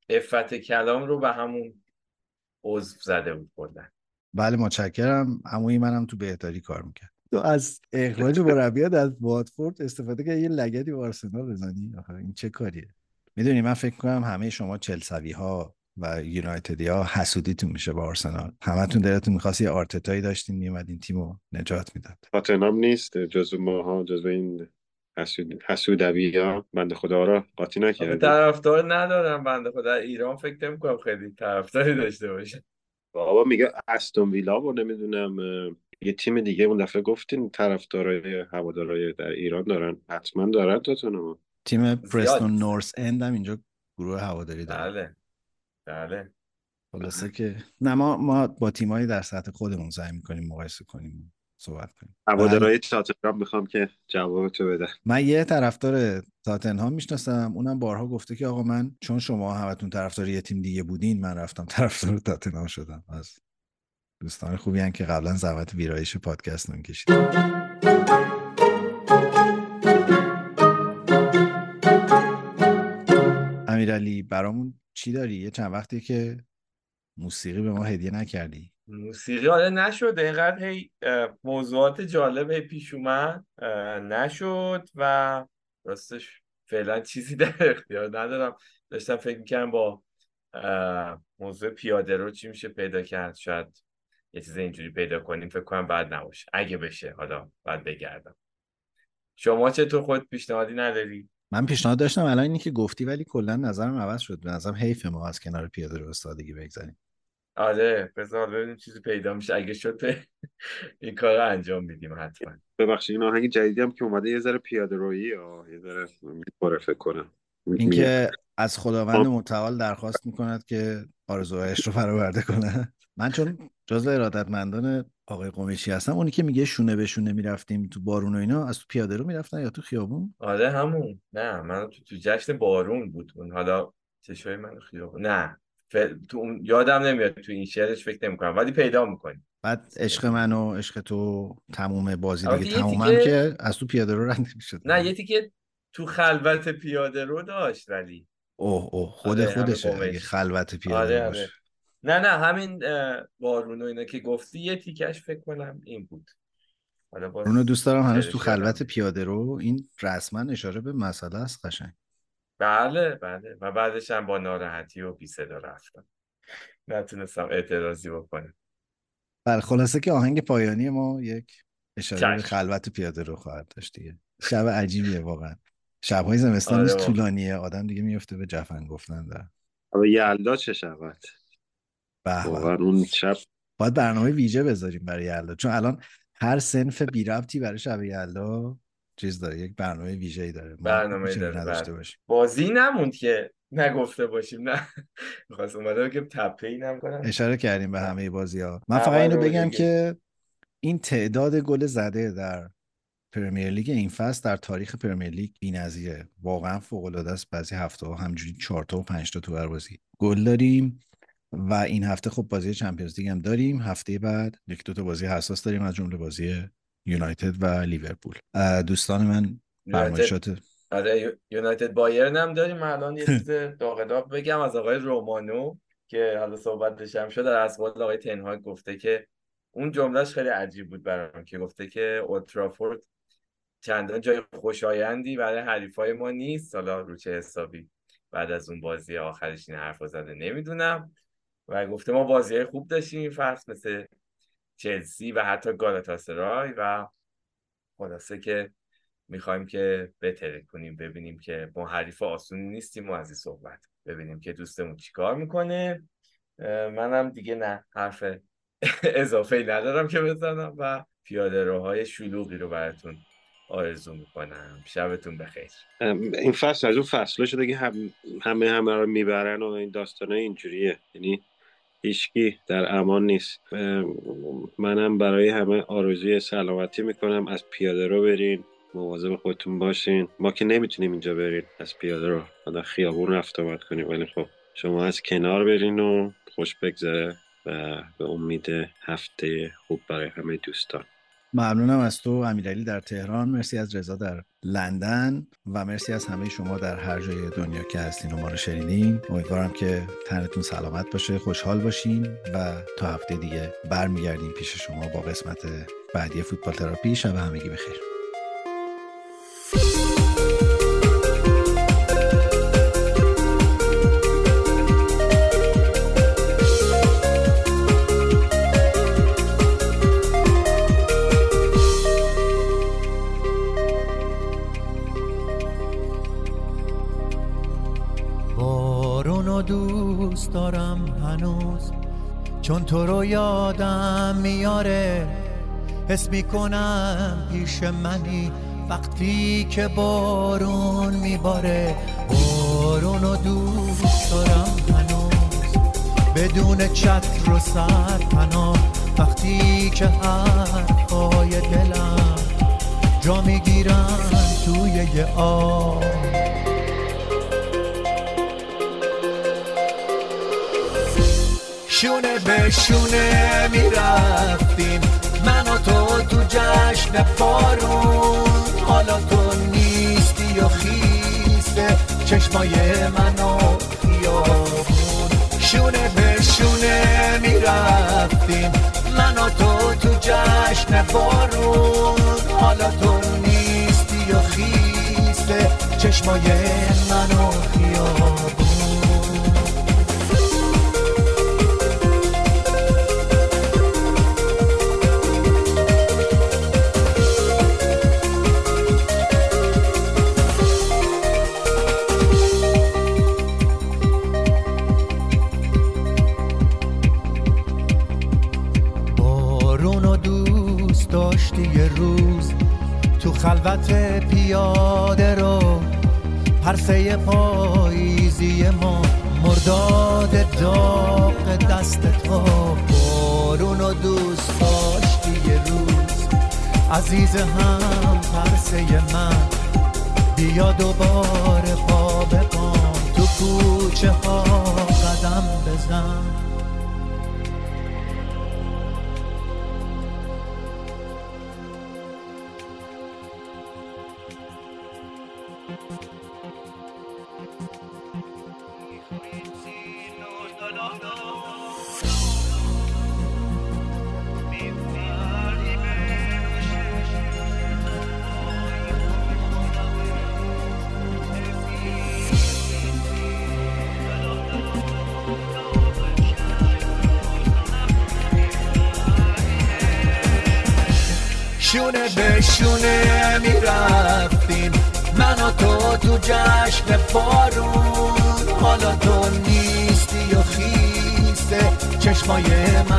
افت کلام رو به همون عضو زده بود کلا. بله متشکرم. عمویی منم تو بهداری کار می‌کرد. تو از اخراج مربیات از واتفورد استفاده که یه لگدی به آرسنال بزنی؟ آخه این چه کاریه؟ می‌دونی من فکر کنم همه شما چلسوی ها و یونایتدی ها حسودیتون میشه با آرسنال. همتون دلتون می‌خواست یه آرتتایی داشتین میومد این تیم رو نجات می‌داد. تاتنهام نیست جزو ماها جزو این حسود حسودوی ها بنده خدا را قاطی نکردیم. طرفدار ندارم بنده خدا. در ایران فکر نمی‌کنم خیلی طرفداری داشته باشه. بابا میگه استون ویلا و نمی‌دونم یه تیم دیگه اون دفعه گفتین طرفدارای هوادارای در ایران دارن. حتما دارن تاتنهام تیم پرستون نورس اند هم اینجا گروه هواداری داره. بله. بله. خلاصه که نه ما ما با تیمایی در سطح خودمون سعی می‌کنیم مقایسه کنیم صحبت کنیم. هوادارای تاتنهام می‌خوام که جواب تو بدن. من یه طرفدار تاتنهام می‌شناسم اونم بارها گفته که آقا من چون شما همتون طرفدار یه تیم دیگه بودین من رفتم طرفدار تاتنهام شدم. از دوستان خوبی هن که قبلا زحمت ویرایش پادکست نمی کشید امیرعلی برامون چی داری؟ یه چند وقتی که موسیقی به ما هدیه نکردی. موسیقی حالا نشد. اینقدر هی موضوعات جالب هی پیش اومد. نشد و راستش فعلا چیزی در اختیار ندارم. داشتم فکر می‌کنم با موضوع پیاده رو چی میشه پیدا کرد. شاید یه چیز اینجوری پیدا کنیم. فکر کنم بعد نباشه. اگه بشه حالا بعد بگردم. شما چطور خود پیشنهادی نداری؟ من پیشنهاد داشتم الان اینی که گفتی ولی کلا نظرم عوض شد. به نظرم حیف ما از کنار پیاده رو استادگی بگذاریم. آره بذار ببینیم چیزی پیدا میشه. اگه شد این کار رو انجام میدیم حتما. ببخشید این آهنگ جدیدی هم که اومده یه ذره پیاده رویی یه ذره می‌خوره فکر کنم. اینکه از خداوند متعال درخواست می‌کند که آرزوهایش رو برآورده کنه. من چون جزو ارادتمندان آقای قمیشی هستم اونی که میگه شونه به شونه می‌رفتیم تو بارون و اینا از تو پیاده رو می‌رفتن یا تو خیابون؟ آره همون. نه من تو, تو جشن بارون بود اون. حالا چشای من خیابون نه. ف... تو اون یادم نمیاد تو این شعرش فکر نمی‌کنم ولی پیدا می‌کنیم بعد عشق من و عشق تو تموم بازی دیگه تمومم تیکه- که از تو پیاده رو رد نمی‌شد. نه یه تیکه تو خلوت پیاده رو داشت ولی. اوه اوه خود آره، خودشه. خلوت پیاده آره باشه آره. نه نه همین بارون و اینا که گفتی یه تیکش فکر کنم این بود حالا اونو دوست دارم هنوز تو خلوت. پیاده رو این رسما اشاره به مسئله است قشنگ بله بله و بعدش هم با ناراحتی و بی صدا رفتم نتونستم اعتراضی بکنم بله خلاصه که آهنگ پایانی ما یک اشاره به. خلوت پیاده رو خواهد داشت دیگه شب عجیبیه واقعا شبهای زمستان آره. طولانیه آدم دیگه میفته به جفن گفتن در یلدا چه شود. واقعا اون شب باید برنامه ویژه بذاریم برای یلدا. چون الان هر سنف بی ربطی برای شب یلدا چیز داره یک برنامه ویژه ای داره برنامه داره، نداشته بله. باشیم. بازی نموند که نگفته باشیم نه. می‌خواست اومده که تپه ای نم کنم اشاره کردیم به همه بازی ها من فقط اینو بگم. که این تعداد گل زده در پرمیر لیگ این فصل در تاریخ پرمیر لیگ بی‌نظیره. واقعا فوق العاده است. بعضی هفته ها همجوری 4 تا و 5 تا تو هر بازی. گل داریم. و این هفته خب بازی چمپیونز لیگ هم داریم. هفته بعد یک دو تا بازی حساس داریم از جمله بازی یونایتد و لیورپول. دوستان من فرمایشات آره یو- یونایتد بایرن هم داریم. الان یه چیز داغ داغ بگم از آقای رومانو که حالا صحبتش هم شد. در اسبال آقای تنهاگ گفته که اون جملهش خیلی عجیب بود برام که گفته که اولترافورد چندان جای خوشایندی برای حریفای ما نیست. حالا رو چه حسابی بعد از اون بازی آخرش این حرف زده نمی‌دونم. و گفته ما بازی خوب داشتیم این فصل مثل چلسی و حتی گالاتاسرای و خلاصه که می‌خوایم که بهتره کنیم ببینیم که ما حریف آسونی نیستیم و از این صحبت ببینیم که دوستمون چیکار می‌کنه. منم دیگه نه حرف اضافه ندارم که بزنم و پیاده روهای شلوغی رو براتون آرزو می‌کنم. شبتون بخیر. این فصل از اون فصل شده که هم- همه همه رو می‌برن و این داستانه اینجوریه. یعنی هیچکی در امان نیست. منم برای همه آرزوی سلامتی می‌کنم. از پیاده رو برین مواظب خودتون باشین. ما که نمی‌تونیم اینجا برین از پیاده رو. حالا خیابون رفت آمد کنیم. ولی خب شما از کنار برین و خوش بگذره و به امید هفته خوب برای همه دوستان. ممنونم از تو امیرعلی در تهران. مرسی از رضا در لندن و مرسی از همه شما در هر جای دنیا که هستین و ما رو شنیدین. امیدوارم که تنتون سلامت باشه خوشحال باشین و تا هفته دیگه برمیگردیم پیش شما با قسمت بعدی فوتبال تراپی. شب همگی بخیر. دارم هنوز. چون تو رو یادم میاره حس می‌کنم پیش منی. وقتی که بارون میباره بارون و دوست دارم هنوز. بدون چتر و سر پناه وقتی که حرفای دلم جا می‌گیرن توی یه آب. شونه به شونه می‌رفتیم. من و تو تو جشن بارون حالا تو نیستی و خیسته. چشمای من و خیابون. شونه به شونه می‌رفتیم. من و تو تو جشن بارون حالا تو نیستی و خیسته. چشمای من و خیابون خلوت پیاده رو پرسه پاییزی ما مرداد داغ دست تو. بارون و دوست داشتی یه روز عزیز هم پرسه من. بیا دوباره پا به تو کوچه ها قدم بزن.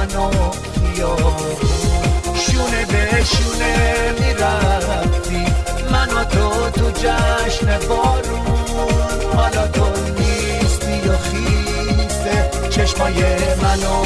من و شونه به شونه می‌رفتیم من و تو تو جشن بارون. حالا تو نیستی و خیسته. چشمای من و